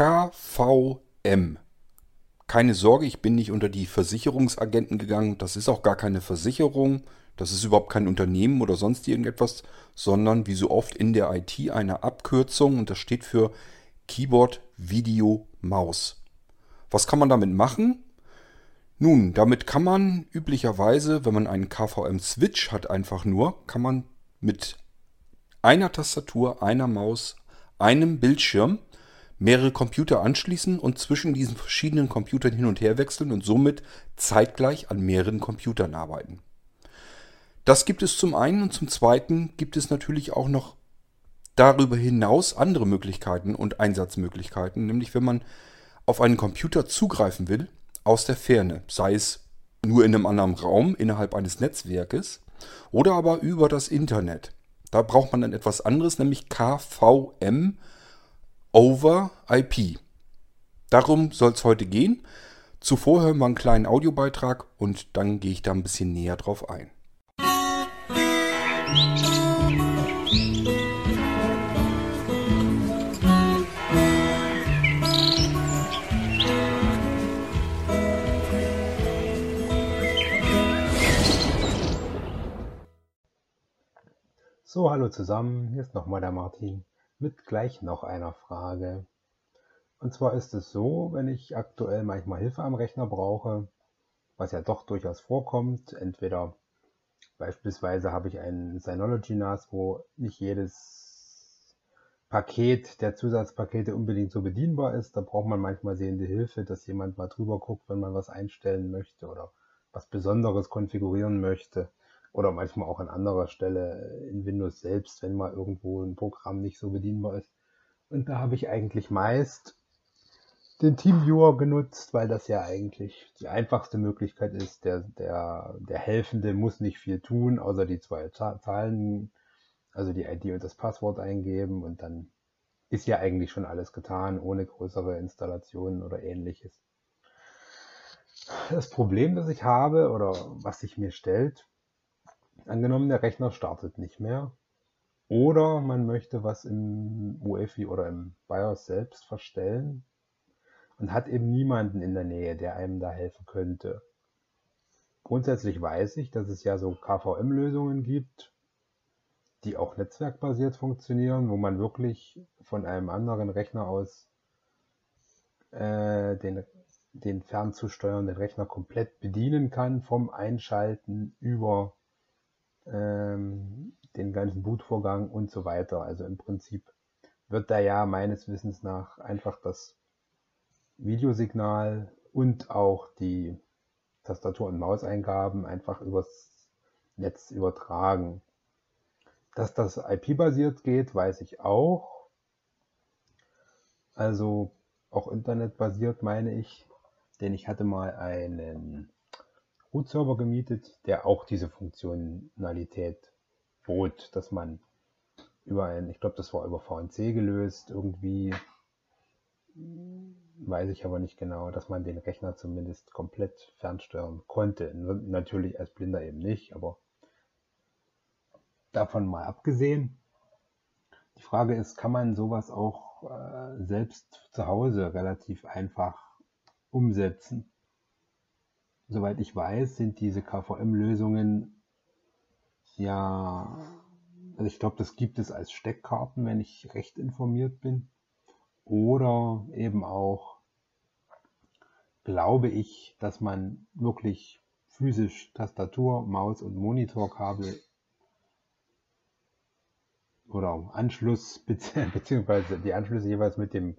KVM. Keine Sorge, ich bin nicht unter die Versicherungsagenten gegangen. Das ist auch gar keine Versicherung. Das ist überhaupt kein Unternehmen oder sonst irgendetwas, sondern wie so oft in der IT eine Abkürzung und das steht für Keyboard Video Maus. Was kann man damit machen? Nun, damit kann man üblicherweise, wenn man einen KVM-Switch hat, einfach nur, kann man mit einer Tastatur, einer Maus, einem Bildschirm mehrere Computer anschließen und zwischen diesen verschiedenen Computern hin und her wechseln und somit zeitgleich an mehreren Computern arbeiten. Das gibt es zum einen und zum zweiten gibt es natürlich auch noch darüber hinaus andere Möglichkeiten und Einsatzmöglichkeiten, nämlich wenn man auf einen Computer zugreifen will aus der Ferne, sei es nur in einem anderen Raum innerhalb eines Netzwerkes oder aber über das Internet. Da braucht man dann etwas anderes, nämlich KVM over IP. Darum soll es heute gehen. Zuvor hören wir einen kleinen Audiobeitrag und dann gehe ich da ein bisschen näher drauf ein. So, hallo zusammen, hier ist nochmal der Martin mit gleich noch einer Frage. Und zwar ist es so, wenn ich aktuell manchmal Hilfe am Rechner brauche, was ja doch durchaus vorkommt, entweder beispielsweise habe ich ein Synology NAS, wo nicht jedes Paket der Zusatzpakete unbedingt so bedienbar ist, da braucht man manchmal sehende Hilfe, dass jemand mal drüber guckt, wenn man was einstellen möchte oder was Besonderes konfigurieren möchte oder manchmal auch an anderer Stelle in Windows selbst, wenn mal irgendwo ein Programm nicht so bedienbar ist. Und da habe ich eigentlich meist den TeamViewer genutzt, weil das ja eigentlich die einfachste Möglichkeit ist. Der, der, der Helfende muss nicht viel tun, außer die zwei Zahlen, also die ID und das Passwort eingeben und dann ist ja eigentlich schon alles getan, ohne größere Installationen oder ähnliches. Das Problem, das ich habe oder was sich mir stellt, Angenommen, der Rechner startet nicht mehr. Oder man möchte was im UEFI oder im BIOS selbst verstellen und hat eben niemanden in der Nähe, der einem da helfen könnte. Grundsätzlich weiß ich, dass es ja so KVM-Lösungen gibt, die auch netzwerkbasiert funktionieren, wo man wirklich von einem anderen Rechner aus äh, den, den fernzusteuernden Rechner komplett bedienen kann, vom Einschalten über ähm, den ganzen Bootvorgang und so weiter. Also im Prinzip wird da ja meines Wissens nach einfach das Videosignal und auch die Tastatur- und Mauseingaben einfach übers Netz übertragen. Dass das IP-basiert geht, weiß ich auch. Also auch internetbasiert meine ich, denn ich hatte mal einen Root-Server gemietet, der auch diese Funktionalität bot, dass man über ein, ich glaube, das war über VNC gelöst, irgendwie, weiß ich aber nicht genau, dass man den Rechner zumindest komplett fernsteuern konnte. Natürlich als Blinder eben nicht, aber davon mal abgesehen. Die Frage ist, kann man sowas auch äh, selbst zu Hause relativ einfach umsetzen? Soweit ich weiß, sind diese KVM-Lösungen ja, also ich glaube, das gibt es als Steckkarten, wenn ich recht informiert bin. Oder eben auch, glaube ich, dass man wirklich physisch Tastatur, Maus und Monitorkabel oder Anschluss beziehungsweise die Anschlüsse jeweils mit dem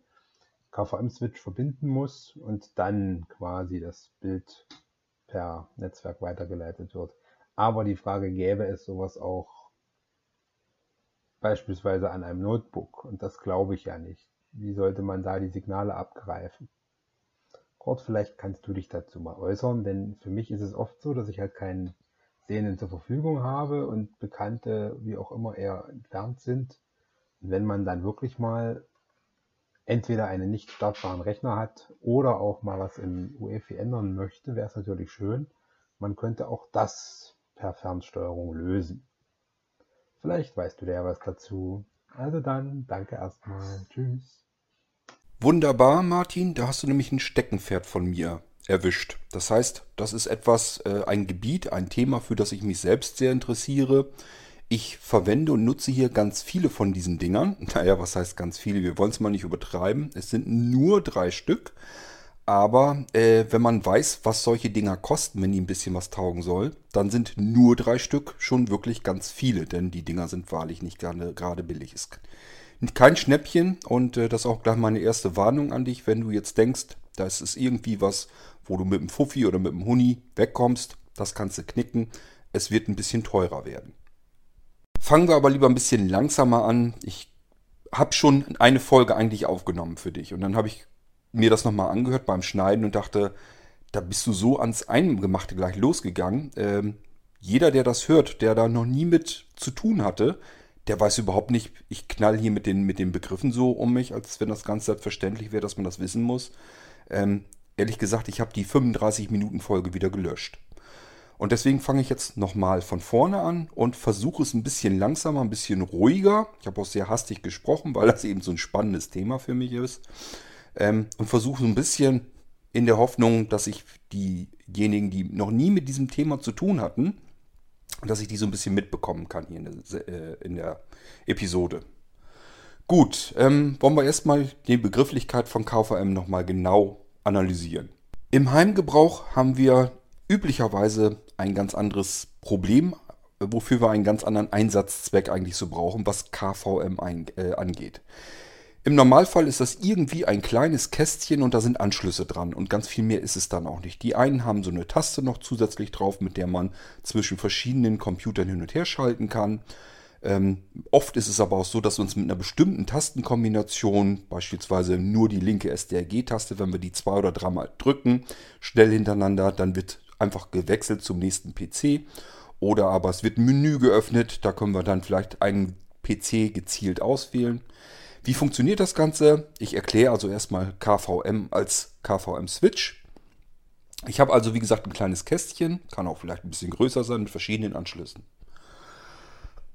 KVM-Switch verbinden muss und dann quasi das Bild per Netzwerk weitergeleitet wird. Aber die Frage, gäbe es sowas auch beispielsweise an einem Notebook? Und das glaube ich ja nicht. Wie sollte man da die Signale abgreifen? Kurt, vielleicht kannst du dich dazu mal äußern, denn für mich ist es oft so, dass ich halt keinen Sehenden zur Verfügung habe und Bekannte, wie auch immer, eher entfernt sind. Und wenn man dann wirklich mal entweder einen nicht startbaren Rechner hat oder auch mal was im UEFI ändern möchte, wäre es natürlich schön. Man könnte auch das per Fernsteuerung lösen. Vielleicht weißt du ja was dazu. Also dann, danke erstmal. Tschüss. Wunderbar, Martin. Da hast du nämlich ein Steckenpferd von mir erwischt. Das heißt, das ist etwas, äh, ein Gebiet, ein Thema, für das ich mich selbst sehr interessiere. Ich verwende und nutze hier ganz viele von diesen Dingern. Naja, was heißt ganz viele? Wir wollen es mal nicht übertreiben. Es sind nur drei Stück. Aber äh, wenn man weiß, was solche Dinger kosten, wenn die ein bisschen was taugen soll, dann sind nur drei Stück schon wirklich ganz viele. Denn die Dinger sind wahrlich nicht gerade billig. Ist kein Schnäppchen und äh, das ist auch gleich meine erste Warnung an dich, wenn du jetzt denkst, das ist irgendwie was, wo du mit dem Fuffi oder mit dem Huni wegkommst, das kannst du knicken. Es wird ein bisschen teurer werden. Fangen wir aber lieber ein bisschen langsamer an. Ich habe schon eine Folge eigentlich aufgenommen für dich und dann habe ich mir das nochmal angehört beim Schneiden und dachte, da bist du so ans Eingemachte gleich losgegangen. Ähm, jeder, der das hört, der da noch nie mit zu tun hatte, der weiß überhaupt nicht, ich knall hier mit den, mit den Begriffen so um mich, als wenn das ganz selbstverständlich wäre, dass man das wissen muss. Ähm, ehrlich gesagt, ich habe die 35-Minuten-Folge wieder gelöscht. Und deswegen fange ich jetzt nochmal von vorne an und versuche es ein bisschen langsamer, ein bisschen ruhiger. Ich habe auch sehr hastig gesprochen, weil das eben so ein spannendes Thema für mich ist. Ähm, und versuche ein bisschen in der Hoffnung, dass ich diejenigen, die noch nie mit diesem Thema zu tun hatten, dass ich die so ein bisschen mitbekommen kann hier in der, äh, in der Episode. Gut, ähm, wollen wir erstmal die Begrifflichkeit von KVM nochmal genau analysieren. Im Heimgebrauch haben wir üblicherweise ein ganz anderes Problem, wofür wir einen ganz anderen Einsatzzweck eigentlich so brauchen, was KVM ein, äh, angeht. Im Normalfall ist das irgendwie ein kleines Kästchen und da sind Anschlüsse dran und ganz viel mehr ist es dann auch nicht. Die einen haben so eine Taste noch zusätzlich drauf, mit der man zwischen verschiedenen Computern hin und her schalten kann. Ähm, oft ist es aber auch so, dass uns mit einer bestimmten Tastenkombination, beispielsweise nur die linke SDRG-Taste, wenn wir die zwei oder dreimal drücken, schnell hintereinander, dann wird einfach gewechselt zum nächsten PC. Oder aber es wird ein Menü geöffnet, da können wir dann vielleicht einen PC gezielt auswählen. Wie funktioniert das Ganze? Ich erkläre also erstmal KVM als KVM-Switch. Ich habe also wie gesagt ein kleines Kästchen, kann auch vielleicht ein bisschen größer sein, mit verschiedenen Anschlüssen.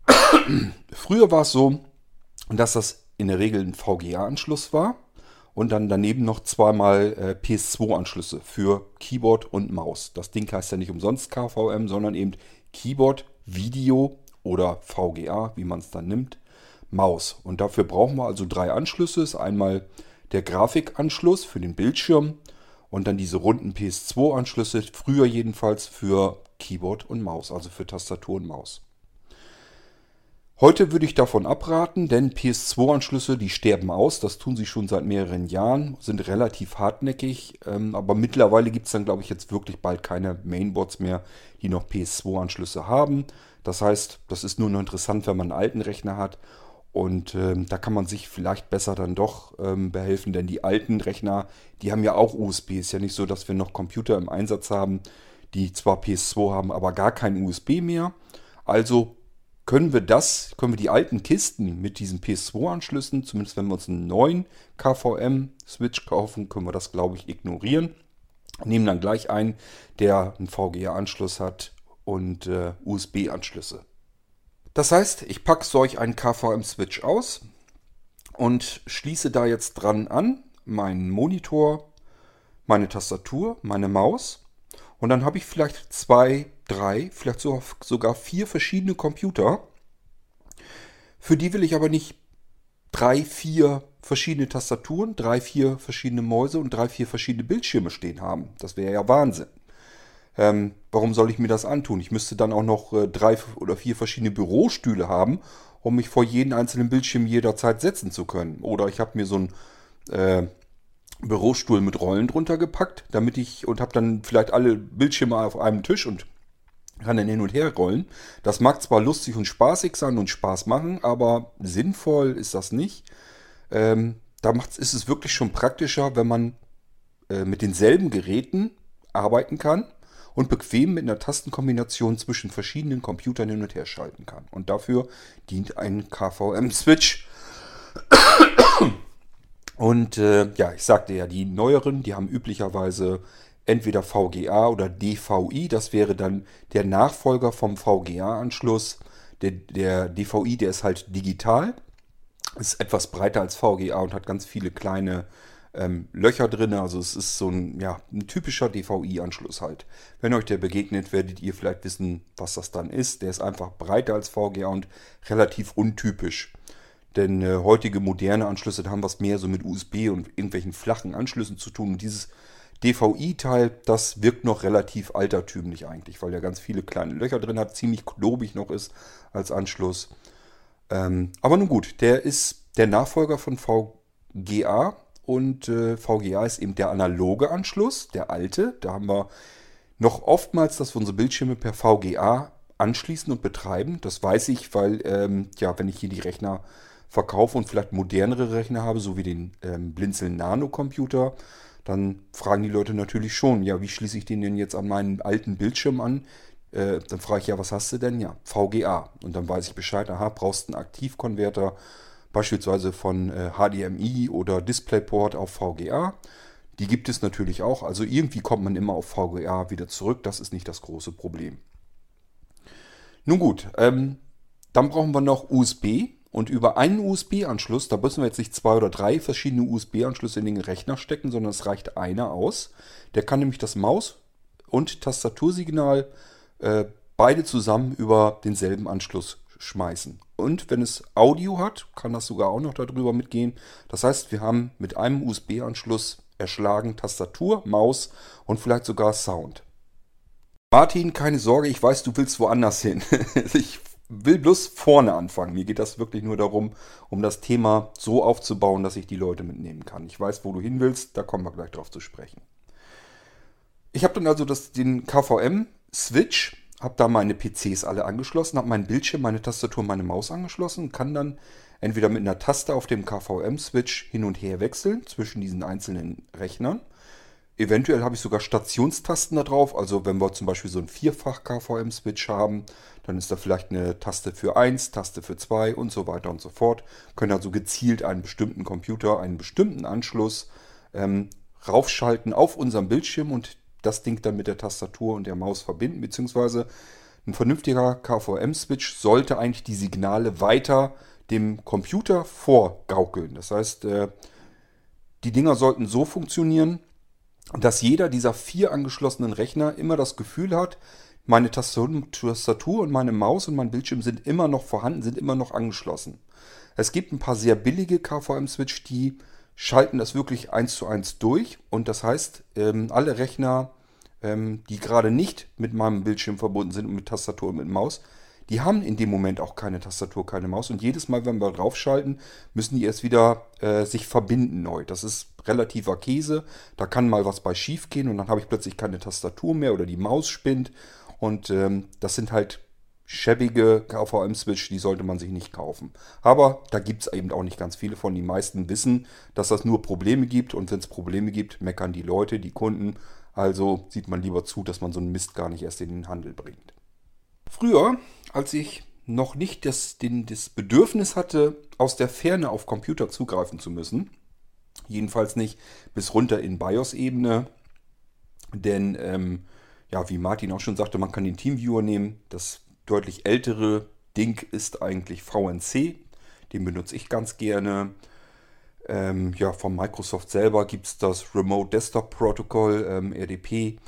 Früher war es so, dass das in der Regel ein VGA-Anschluss war und dann daneben noch zweimal äh, PS2-Anschlüsse für Keyboard und Maus. Das Ding heißt ja nicht umsonst KVM, sondern eben Keyboard, Video oder VGA, wie man es dann nimmt. Maus. Und dafür brauchen wir also drei Anschlüsse. Ist einmal der Grafikanschluss für den Bildschirm und dann diese runden PS2-Anschlüsse, früher jedenfalls für Keyboard und Maus, also für Tastatur und Maus. Heute würde ich davon abraten, denn PS2-Anschlüsse, die sterben aus. Das tun sie schon seit mehreren Jahren, sind relativ hartnäckig. Ähm, aber mittlerweile gibt es dann, glaube ich, jetzt wirklich bald keine Mainboards mehr, die noch PS2-Anschlüsse haben. Das heißt, das ist nur noch interessant, wenn man einen alten Rechner hat und ähm, da kann man sich vielleicht besser dann doch ähm, behelfen, denn die alten Rechner, die haben ja auch USB. Ist ja nicht so, dass wir noch Computer im Einsatz haben, die zwar PS2 haben, aber gar kein USB mehr. Also können wir das, können wir die alten Kisten mit diesen PS2-Anschlüssen, zumindest wenn wir uns einen neuen KVM-Switch kaufen, können wir das, glaube ich, ignorieren. Nehmen dann gleich einen, der einen VGA-Anschluss hat und äh, USB-Anschlüsse. Das heißt, ich packe solch einen KVM-Switch aus und schließe da jetzt dran an meinen Monitor, meine Tastatur, meine Maus. Und dann habe ich vielleicht zwei, drei, vielleicht sogar vier verschiedene Computer. Für die will ich aber nicht drei, vier verschiedene Tastaturen, drei, vier verschiedene Mäuse und drei, vier verschiedene Bildschirme stehen haben. Das wäre ja Wahnsinn. Ähm, warum soll ich mir das antun? Ich müsste dann auch noch äh, drei oder vier verschiedene Bürostühle haben, um mich vor jeden einzelnen Bildschirm jederzeit setzen zu können. Oder ich habe mir so einen äh, Bürostuhl mit Rollen drunter gepackt, damit ich und habe dann vielleicht alle Bildschirme auf einem Tisch und kann dann hin und her rollen. Das mag zwar lustig und spaßig sein und Spaß machen, aber sinnvoll ist das nicht. Ähm, da macht's, ist es wirklich schon praktischer, wenn man äh, mit denselben Geräten arbeiten kann und bequem mit einer Tastenkombination zwischen verschiedenen Computern hin und her schalten kann. Und dafür dient ein KVM-Switch. Und äh, ja, ich sagte ja, die neueren, die haben üblicherweise entweder VGA oder DVI. Das wäre dann der Nachfolger vom VGA-Anschluss. Der, der DVI, der ist halt digital, ist etwas breiter als VGA und hat ganz viele kleine ähm, Löcher drin. Also es ist so ein, ja, ein typischer DVI-Anschluss halt. Wenn euch der begegnet, werdet ihr vielleicht wissen, was das dann ist. Der ist einfach breiter als VGA und relativ untypisch. Denn äh, heutige moderne Anschlüsse haben was mehr so mit USB und irgendwelchen flachen Anschlüssen zu tun. Und dieses DVI-Teil, das wirkt noch relativ altertümlich eigentlich, weil er ganz viele kleine Löcher drin hat, ziemlich klobig noch ist als Anschluss. Ähm, aber nun gut, der ist der Nachfolger von VGA und äh, VGA ist eben der analoge Anschluss, der alte. Da haben wir noch oftmals, dass wir unsere Bildschirme per VGA anschließen und betreiben. Das weiß ich, weil ähm, ja, wenn ich hier die Rechner verkaufe und vielleicht modernere Rechner habe, so wie den ähm, Blinzeln Nano Computer, dann fragen die Leute natürlich schon, ja, wie schließe ich den denn jetzt an meinen alten Bildschirm an? Äh, dann frage ich, ja, was hast du denn? Ja, VGA. Und dann weiß ich Bescheid, aha, brauchst einen Aktivkonverter, beispielsweise von äh, HDMI oder DisplayPort auf VGA. Die gibt es natürlich auch, also irgendwie kommt man immer auf VGA wieder zurück, das ist nicht das große Problem. Nun gut, ähm, dann brauchen wir noch USB. Und über einen USB-Anschluss, da müssen wir jetzt nicht zwei oder drei verschiedene USB-Anschlüsse in den Rechner stecken, sondern es reicht einer aus. Der kann nämlich das Maus- und Tastatursignal äh, beide zusammen über denselben Anschluss schmeißen. Und wenn es Audio hat, kann das sogar auch noch darüber mitgehen. Das heißt, wir haben mit einem USB-Anschluss erschlagen Tastatur, Maus und vielleicht sogar Sound. Martin, keine Sorge, ich weiß, du willst woanders hin. ich will bloß vorne anfangen. Mir geht das wirklich nur darum, um das Thema so aufzubauen, dass ich die Leute mitnehmen kann. Ich weiß, wo du hin willst, da kommen wir gleich drauf zu sprechen. Ich habe dann also das, den KVM-Switch, habe da meine PCs alle angeschlossen, habe meinen Bildschirm, meine Tastatur, meine Maus angeschlossen kann dann entweder mit einer Taste auf dem KVM-Switch hin und her wechseln zwischen diesen einzelnen Rechnern Eventuell habe ich sogar Stationstasten da drauf. Also wenn wir zum Beispiel so einen vierfach KVM-Switch haben, dann ist da vielleicht eine Taste für 1, Taste für 2 und so weiter und so fort. Können also gezielt einen bestimmten Computer, einen bestimmten Anschluss ähm, raufschalten auf unserem Bildschirm und das Ding dann mit der Tastatur und der Maus verbinden. Beziehungsweise ein vernünftiger KVM-Switch sollte eigentlich die Signale weiter dem Computer vorgaukeln. Das heißt, äh, die Dinger sollten so funktionieren, dass jeder dieser vier angeschlossenen Rechner immer das Gefühl hat, meine Tastatur und meine Maus und mein Bildschirm sind immer noch vorhanden, sind immer noch angeschlossen. Es gibt ein paar sehr billige KVM-Switch, die schalten das wirklich eins zu eins durch und das heißt, ähm, alle Rechner, ähm, die gerade nicht mit meinem Bildschirm verbunden sind und mit Tastatur und mit Maus, die haben in dem Moment auch keine Tastatur, keine Maus. Und jedes Mal, wenn wir draufschalten, müssen die erst wieder äh, sich verbinden neu. Das ist relativer Käse. Da kann mal was bei schief gehen und dann habe ich plötzlich keine Tastatur mehr oder die Maus spinnt. Und ähm, das sind halt schäbige KVM-Switch, die sollte man sich nicht kaufen. Aber da gibt es eben auch nicht ganz viele von. Die meisten wissen, dass das nur Probleme gibt. Und wenn es Probleme gibt, meckern die Leute, die Kunden. Also sieht man lieber zu, dass man so einen Mist gar nicht erst in den Handel bringt. Früher, als ich noch nicht das, den, das Bedürfnis hatte, aus der Ferne auf Computer zugreifen zu müssen, jedenfalls nicht bis runter in BIOS-Ebene, denn ähm, ja, wie Martin auch schon sagte, man kann den Teamviewer nehmen. Das deutlich ältere Ding ist eigentlich VNC, den benutze ich ganz gerne. Ähm, ja, von Microsoft selber gibt es das Remote Desktop Protocol, ähm, RDP.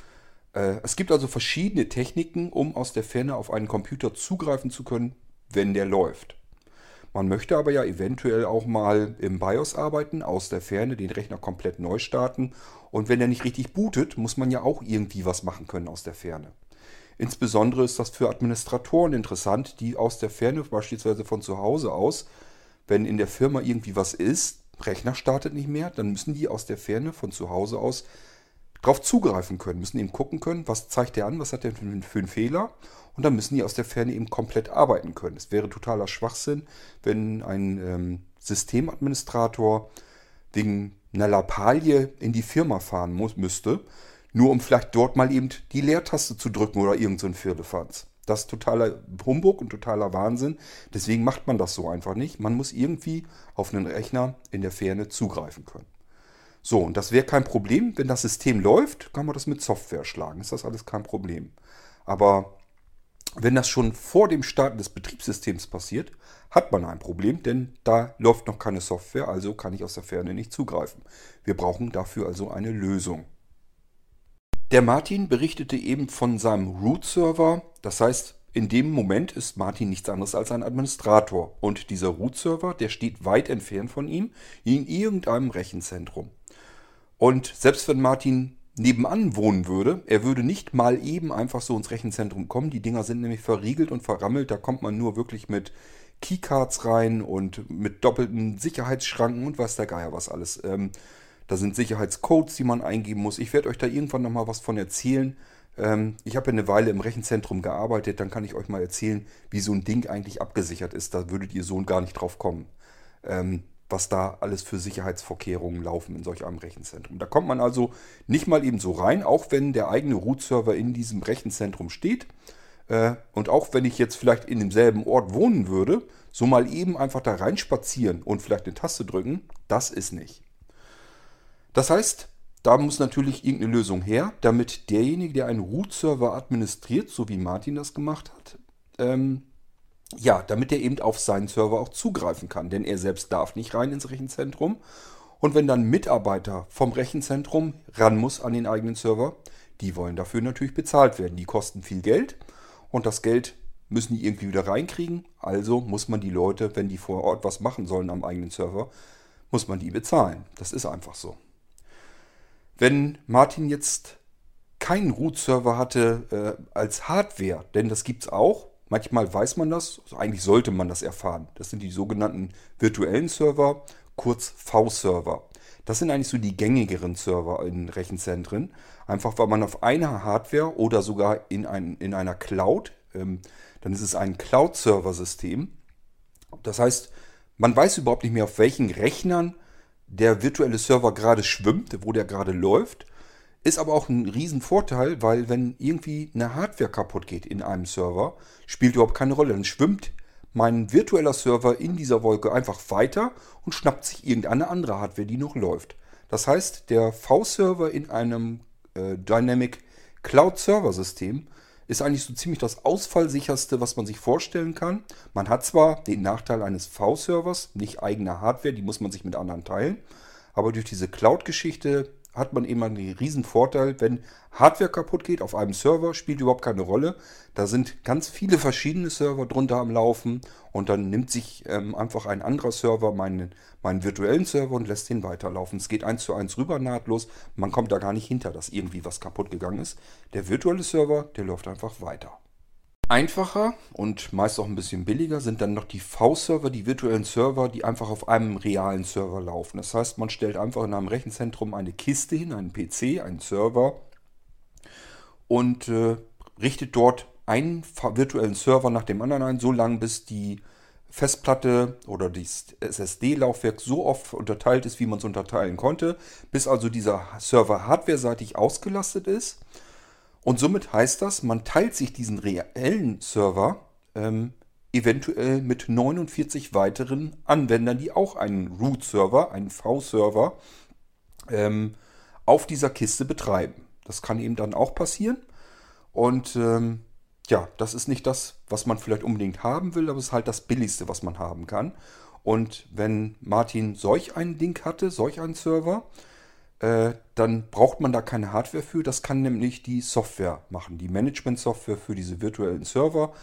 Äh, es gibt also verschiedene Techniken, um aus der Ferne auf einen Computer zugreifen zu können, wenn der läuft. Man möchte aber ja eventuell auch mal im BIOS arbeiten, aus der Ferne den Rechner komplett neu starten. Und wenn er nicht richtig bootet, muss man ja auch irgendwie was machen können aus der Ferne. Insbesondere ist das für Administratoren interessant, die aus der Ferne, beispielsweise von zu Hause aus, wenn in der Firma irgendwie was ist, Rechner startet nicht mehr, dann müssen die aus der Ferne von zu Hause aus darauf zugreifen können, müssen eben gucken können, was zeigt der an, was hat der für einen Fehler und dann müssen die aus der Ferne eben komplett arbeiten können. Es wäre totaler Schwachsinn, wenn ein ähm, Systemadministrator wegen einer Lappalie in die Firma fahren muss, müsste, nur um vielleicht dort mal eben die Leertaste zu drücken oder irgend so Firlefanz. Das ist totaler Humbug und totaler Wahnsinn. Deswegen macht man das so einfach nicht. Man muss irgendwie auf einen Rechner in der Ferne zugreifen können. So, und das wäre kein Problem. Wenn das System läuft, kann man das mit Software schlagen. Ist das alles kein Problem. Aber Wenn das schon vor dem Starten des Betriebssystems passiert, hat man ein Problem, denn da läuft noch keine Software, also kann ich aus der Ferne nicht zugreifen. Wir brauchen dafür also eine Lösung. Der Martin berichtete eben von seinem Root-Server. Das heißt, in dem Moment ist Martin nichts anderes als ein Administrator. Und dieser Root-Server, der steht weit entfernt von ihm, in irgendeinem Rechenzentrum. Und selbst wenn Martin nebenan wohnen würde, er würde nicht mal eben einfach so ins Rechenzentrum kommen. Die Dinger sind nämlich verriegelt und verrammelt. Da kommt man nur wirklich mit Keycards rein und mit doppelten Sicherheitsschranken und weiß der Geier was alles. Ähm, da sind Sicherheitscodes, die man eingeben muss. Ich werde euch da irgendwann nochmal was von erzählen. Ähm, ich habe ja eine Weile im Rechenzentrum gearbeitet, dann kann ich euch mal erzählen, wie so ein Ding eigentlich abgesichert ist. Da würdet ihr so gar nicht drauf kommen. Ähm, was da alles für Sicherheitsvorkehrungen laufen in solch einem Rechenzentrum. Da kommt man also nicht mal eben so rein, auch wenn der eigene Root-Server in diesem Rechenzentrum steht. Äh, und auch wenn ich jetzt vielleicht in demselben Ort wohnen würde, so mal eben einfach da reinspazieren und vielleicht eine Taste drücken, das ist nicht. Das heißt, da muss natürlich irgendeine Lösung her, damit derjenige, der einen Root-Server administriert, so wie Martin das gemacht hat, ähm, ja, damit er eben auf seinen Server auch zugreifen kann. Denn er selbst darf nicht rein ins Rechenzentrum. Und wenn dann Mitarbeiter vom Rechenzentrum ran muss an den eigenen Server, die wollen dafür natürlich bezahlt werden. Die kosten viel Geld und das Geld müssen die irgendwie wieder reinkriegen. Also muss man die Leute, wenn die vor Ort was machen sollen am eigenen Server, muss man die bezahlen. Das ist einfach so. Wenn Martin jetzt keinen Root-Server hatte äh, als Hardware, denn das gibt es auch, Manchmal weiß man das, also eigentlich sollte man das erfahren. Das sind die sogenannten virtuellen Server, kurz V-Server. Das sind eigentlich so die gängigeren Server in Rechenzentren. Einfach weil man auf einer Hardware oder sogar in, ein, in einer Cloud, ähm, dann ist es ein Cloud-Server-System. Das heißt, man weiß überhaupt nicht mehr, auf welchen Rechnern der virtuelle Server gerade schwimmt, wo der gerade läuft. Ist aber auch ein Riesenvorteil, weil wenn irgendwie eine Hardware kaputt geht in einem Server, spielt überhaupt keine Rolle. Dann schwimmt mein virtueller Server in dieser Wolke einfach weiter und schnappt sich irgendeine andere Hardware, die noch läuft. Das heißt, der V-Server in einem äh, Dynamic Cloud Server System ist eigentlich so ziemlich das ausfallsicherste, was man sich vorstellen kann. Man hat zwar den Nachteil eines V-Servers, nicht eigene Hardware, die muss man sich mit anderen teilen, aber durch diese Cloud-Geschichte hat man eben einen riesen Vorteil, wenn Hardware kaputt geht auf einem Server, spielt überhaupt keine Rolle. Da sind ganz viele verschiedene Server drunter am Laufen und dann nimmt sich ähm, einfach ein anderer Server meinen, meinen virtuellen Server und lässt den weiterlaufen. Es geht eins zu eins rüber nahtlos. Man kommt da gar nicht hinter, dass irgendwie was kaputt gegangen ist. Der virtuelle Server, der läuft einfach weiter. Einfacher und meist auch ein bisschen billiger sind dann noch die V-Server, die virtuellen Server, die einfach auf einem realen Server laufen. Das heißt, man stellt einfach in einem Rechenzentrum eine Kiste hin, einen PC, einen Server und äh, richtet dort einen virtuellen Server nach dem anderen ein, so lange bis die Festplatte oder das SSD-Laufwerk so oft unterteilt ist, wie man es unterteilen konnte, bis also dieser Server hardware-seitig ausgelastet ist. Und somit heißt das, man teilt sich diesen reellen Server ähm, eventuell mit 49 weiteren Anwendern, die auch einen Root-Server, einen V-Server ähm, auf dieser Kiste betreiben. Das kann eben dann auch passieren. Und ähm, ja, das ist nicht das, was man vielleicht unbedingt haben will, aber es ist halt das Billigste, was man haben kann. Und wenn Martin solch ein Ding hatte, solch einen Server, äh, dann braucht man da keine Hardware für. Das kann nämlich die Software machen. Die Management-Software für diese virtuellen Server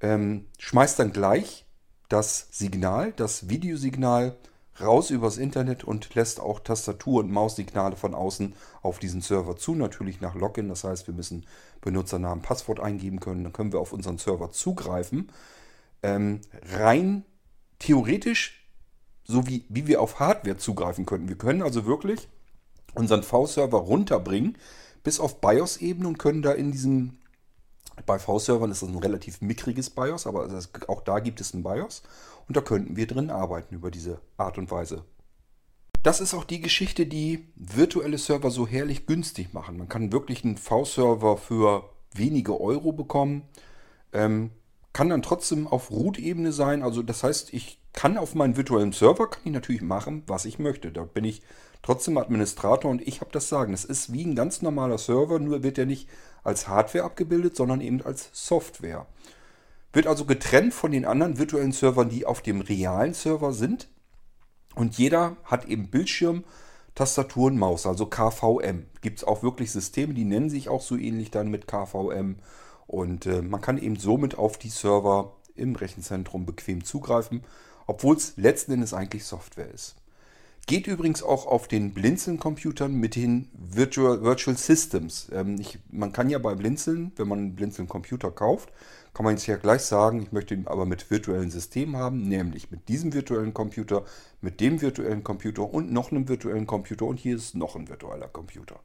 ähm, schmeißt dann gleich das Signal, das Videosignal raus übers Internet und lässt auch Tastatur- und Maussignale von außen auf diesen Server zu. Natürlich nach Login. Das heißt, wir müssen Benutzernamen, Passwort eingeben können. Dann können wir auf unseren Server zugreifen. Ähm, rein theoretisch, so wie, wie wir auf Hardware zugreifen könnten. Wir können also wirklich unseren V-Server runterbringen bis auf BIOS-Ebene und können da in diesem, bei V-Servern ist das ein relativ mickriges BIOS, aber auch da gibt es ein BIOS und da könnten wir drin arbeiten über diese Art und Weise. Das ist auch die Geschichte, die virtuelle Server so herrlich günstig machen. Man kann wirklich einen V-Server für wenige Euro bekommen. Ähm, kann dann trotzdem auf Root-Ebene sein. Also das heißt, ich kann auf meinen virtuellen Server, kann ich natürlich machen, was ich möchte. Da bin ich trotzdem Administrator und ich habe das Sagen. Es ist wie ein ganz normaler Server, nur wird er nicht als Hardware abgebildet, sondern eben als Software. Wird also getrennt von den anderen virtuellen Servern, die auf dem realen Server sind. Und jeder hat eben Bildschirm, Tastatur und Maus, also KVM. Gibt es auch wirklich Systeme, die nennen sich auch so ähnlich dann mit KVM. Und äh, man kann eben somit auf die Server im Rechenzentrum bequem zugreifen, obwohl es letzten Endes eigentlich Software ist. Geht übrigens auch auf den Blinzeln-Computern mit den Virtual, Virtual Systems. Ähm, ich, man kann ja bei Blinzeln, wenn man einen Blinzeln-Computer kauft, kann man jetzt ja gleich sagen, ich möchte ihn aber mit virtuellen Systemen haben, nämlich mit diesem virtuellen Computer, mit dem virtuellen Computer und noch einem virtuellen Computer und hier ist noch ein virtueller Computer.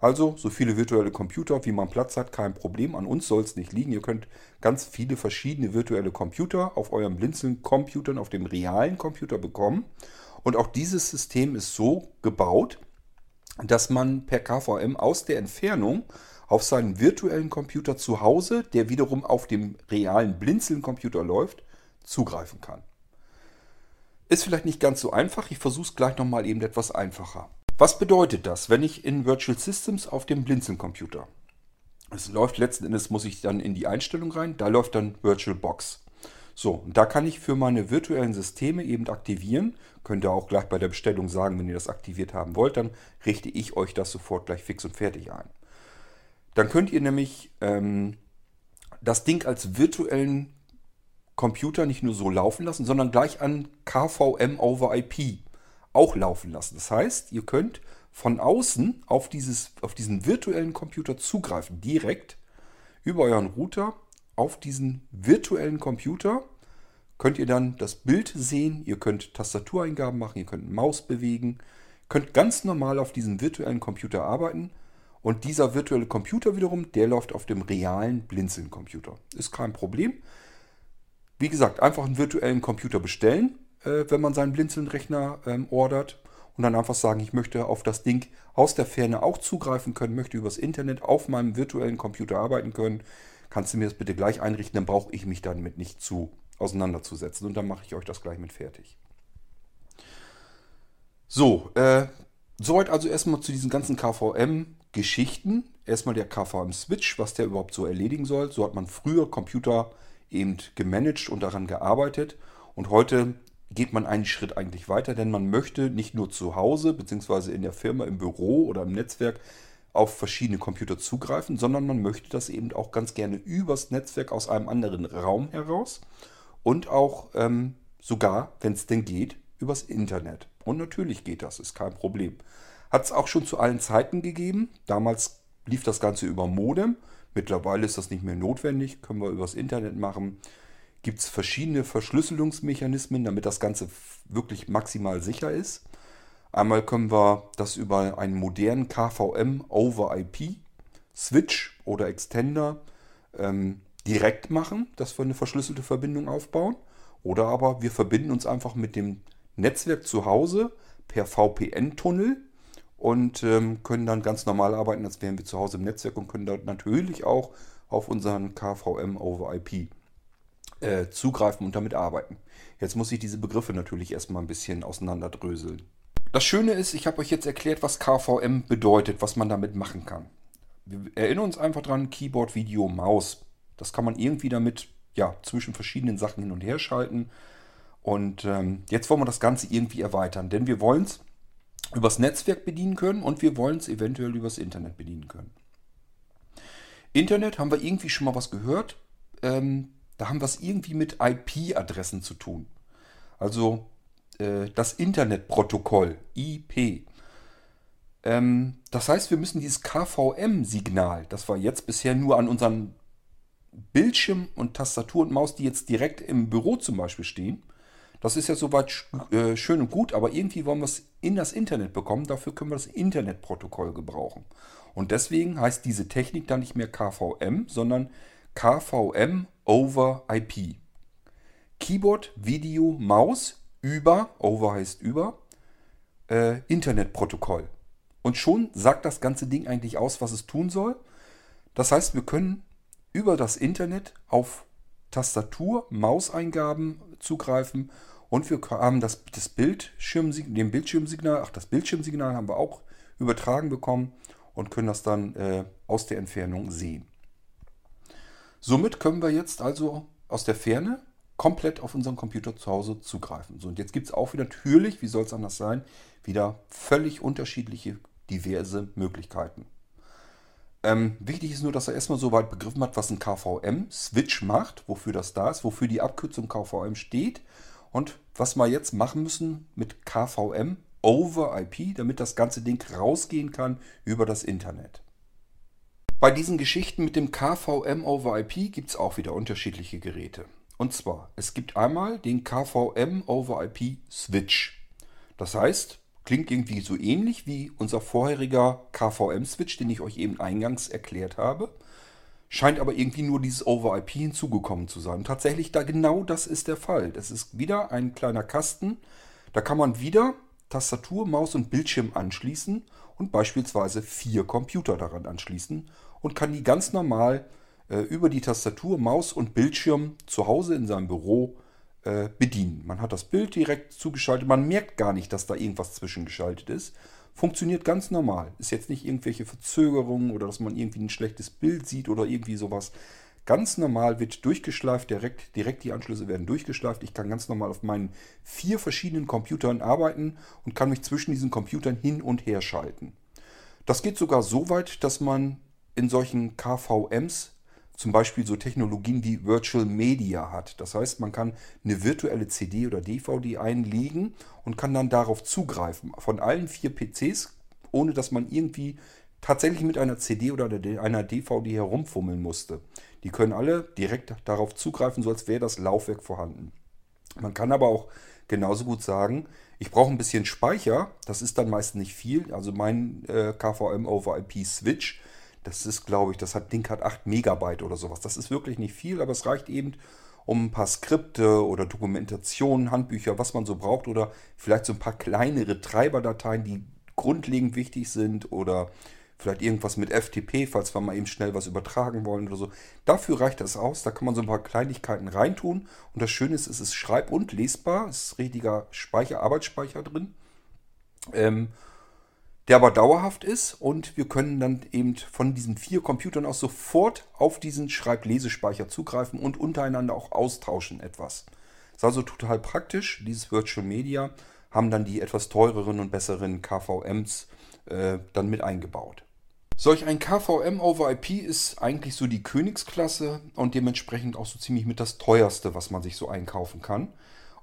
Also so viele virtuelle Computer, wie man Platz hat, kein Problem. An uns soll es nicht liegen. Ihr könnt ganz viele verschiedene virtuelle Computer auf eurem Blinzeln-Computern, auf dem realen Computer bekommen. Und auch dieses System ist so gebaut, dass man per KVM aus der Entfernung auf seinen virtuellen Computer zu Hause, der wiederum auf dem realen Blinzeln-Computer läuft, zugreifen kann. Ist vielleicht nicht ganz so einfach. Ich versuche es gleich nochmal eben etwas einfacher. Was bedeutet das, wenn ich in Virtual Systems auf dem Blinzeln-Computer? Es läuft letzten Endes, muss ich dann in die Einstellung rein, da läuft dann VirtualBox. So, und da kann ich für meine virtuellen Systeme eben aktivieren. Könnt ihr auch gleich bei der Bestellung sagen, wenn ihr das aktiviert haben wollt, dann richte ich euch das sofort gleich fix und fertig ein. Dann könnt ihr nämlich ähm, das Ding als virtuellen Computer nicht nur so laufen lassen, sondern gleich an KVM over IP auch laufen lassen. Das heißt, ihr könnt von außen auf, dieses, auf diesen virtuellen Computer zugreifen, direkt über euren Router auf diesen virtuellen Computer. Könnt ihr dann das Bild sehen, ihr könnt Tastatureingaben machen, ihr könnt Maus bewegen, könnt ganz normal auf diesem virtuellen Computer arbeiten. Und dieser virtuelle Computer wiederum, der läuft auf dem realen Blinzeln-Computer. Ist kein Problem. Wie gesagt, einfach einen virtuellen Computer bestellen äh, wenn man seinen Blinzeln-Rechner ähm, ordert und dann einfach sagen, ich möchte auf das Ding aus der Ferne auch zugreifen können, möchte übers Internet auf meinem virtuellen Computer arbeiten können, kannst du mir das bitte gleich einrichten, dann brauche ich mich damit nicht zu auseinanderzusetzen und dann mache ich euch das gleich mit fertig. So, äh, soweit also erstmal zu diesen ganzen KVM-Geschichten. Erstmal der KVM-Switch, was der überhaupt so erledigen soll. So hat man früher Computer eben gemanagt und daran gearbeitet. Und heute geht man einen Schritt eigentlich weiter, denn man möchte nicht nur zu Hause bzw. in der Firma, im Büro oder im Netzwerk auf verschiedene Computer zugreifen, sondern man möchte das eben auch ganz gerne übers Netzwerk aus einem anderen Raum heraus und auch ähm, sogar, wenn es denn geht, übers Internet. Und natürlich geht das, ist kein Problem. Hat es auch schon zu allen Zeiten gegeben. Damals lief das Ganze über Modem. Mittlerweile ist das nicht mehr notwendig, können wir übers Internet machen gibt es verschiedene Verschlüsselungsmechanismen, damit das Ganze wirklich maximal sicher ist. Einmal können wir das über einen modernen KVM over IP Switch oder Extender ähm, direkt machen, dass wir eine verschlüsselte Verbindung aufbauen. Oder aber wir verbinden uns einfach mit dem Netzwerk zu Hause per VPN-Tunnel und ähm, können dann ganz normal arbeiten, als wären wir zu Hause im Netzwerk und können dort natürlich auch auf unseren KVM over IP äh, zugreifen und damit arbeiten. Jetzt muss ich diese Begriffe natürlich erstmal ein bisschen auseinanderdröseln. Das Schöne ist, ich habe euch jetzt erklärt, was KVM bedeutet, was man damit machen kann. Wir erinnern uns einfach dran, Keyboard, Video, Maus. Das kann man irgendwie damit ja, zwischen verschiedenen Sachen hin und her schalten. Und ähm, jetzt wollen wir das Ganze irgendwie erweitern, denn wir wollen es übers Netzwerk bedienen können und wir wollen es eventuell übers Internet bedienen können. Internet haben wir irgendwie schon mal was gehört. Ähm, da haben wir es irgendwie mit IP-Adressen zu tun. Also äh, das Internetprotokoll, IP. Ähm, das heißt, wir müssen dieses KVM-Signal, das wir jetzt bisher nur an unseren Bildschirm und Tastatur und Maus, die jetzt direkt im Büro zum Beispiel stehen, das ist ja soweit äh, schön und gut, aber irgendwie wollen wir es in das Internet bekommen. Dafür können wir das Internetprotokoll gebrauchen. Und deswegen heißt diese Technik dann nicht mehr KVM, sondern KVM over IP. Keyboard, Video, Maus über, over heißt über, äh, Internetprotokoll. Und schon sagt das ganze Ding eigentlich aus, was es tun soll. Das heißt, wir können über das Internet auf Tastatur, Mauseingaben zugreifen und wir haben das, das Bildschirmsignal, den Bildschirmsignal, ach, das Bildschirmsignal haben wir auch übertragen bekommen und können das dann äh, aus der Entfernung sehen. Somit können wir jetzt also aus der Ferne komplett auf unseren Computer zu Hause zugreifen. So, und jetzt gibt es auch wieder natürlich, wie soll es anders sein, wieder völlig unterschiedliche, diverse Möglichkeiten. Ähm, wichtig ist nur, dass er erstmal so weit begriffen hat, was ein KVM-Switch macht, wofür das da ist, wofür die Abkürzung KVM steht und was wir jetzt machen müssen mit KVM over IP, damit das ganze Ding rausgehen kann über das Internet. Bei diesen Geschichten mit dem KVM over IP gibt es auch wieder unterschiedliche Geräte. Und zwar, es gibt einmal den KVM over IP Switch. Das heißt, klingt irgendwie so ähnlich wie unser vorheriger KVM-Switch, den ich euch eben eingangs erklärt habe. Scheint aber irgendwie nur dieses Over-IP hinzugekommen zu sein. Und tatsächlich, da genau das ist der Fall. Das ist wieder ein kleiner Kasten. Da kann man wieder Tastatur, Maus und Bildschirm anschließen und beispielsweise vier Computer daran anschließen und kann die ganz normal über die Tastatur, Maus und Bildschirm zu Hause in seinem Büro äh, bedienen. Man hat das Bild direkt zugeschaltet, man merkt gar nicht, dass da irgendwas zwischengeschaltet ist. Funktioniert ganz normal. Ist jetzt nicht irgendwelche Verzögerungen oder dass man irgendwie ein schlechtes Bild sieht oder irgendwie sowas. Ganz normal wird durchgeschleift, direkt, direkt die Anschlüsse werden durchgeschleift. Ich kann ganz normal auf meinen vier verschiedenen Computern arbeiten und kann mich zwischen diesen Computern hin und her schalten. Das geht sogar so weit, dass man in solchen KVMs zum Beispiel so Technologien wie Virtual Media hat. Das heißt, man kann eine virtuelle CD oder DVD einlegen und kann dann darauf zugreifen. Von allen vier PCs, ohne dass man irgendwie tatsächlich mit einer CD oder einer DVD herumfummeln musste. Die können alle direkt darauf zugreifen, so als wäre das Laufwerk vorhanden. Man kann aber auch genauso gut sagen, ich brauche ein bisschen Speicher. Das ist dann meist nicht viel. Also mein äh, KVM over IP Switch das ist, glaube ich, das hat Ding hat 8 Megabyte oder sowas. Das ist wirklich nicht viel, aber es reicht eben, um ein paar Skripte oder Dokumentationen, Handbücher, was man so braucht oder vielleicht so ein paar kleinere Treiberdateien, die grundlegend wichtig sind oder vielleicht irgendwas mit FTP, falls wir mal eben schnell was übertragen wollen oder so. Dafür reicht das aus. Da kann man so ein paar Kleinigkeiten reintun. Und das Schöne ist, es ist schreib- und lesbar. Es ist richtiger Speicher, Arbeitsspeicher drin. Ähm, der aber dauerhaft ist und wir können dann eben von diesen vier Computern aus sofort auf diesen Schreib-Lesespeicher zugreifen und untereinander auch austauschen etwas. Ist also total praktisch, dieses Virtual Media haben dann die etwas teureren und besseren KVMs äh, dann mit eingebaut. Solch ein KVM over IP ist eigentlich so die Königsklasse und dementsprechend auch so ziemlich mit das teuerste, was man sich so einkaufen kann.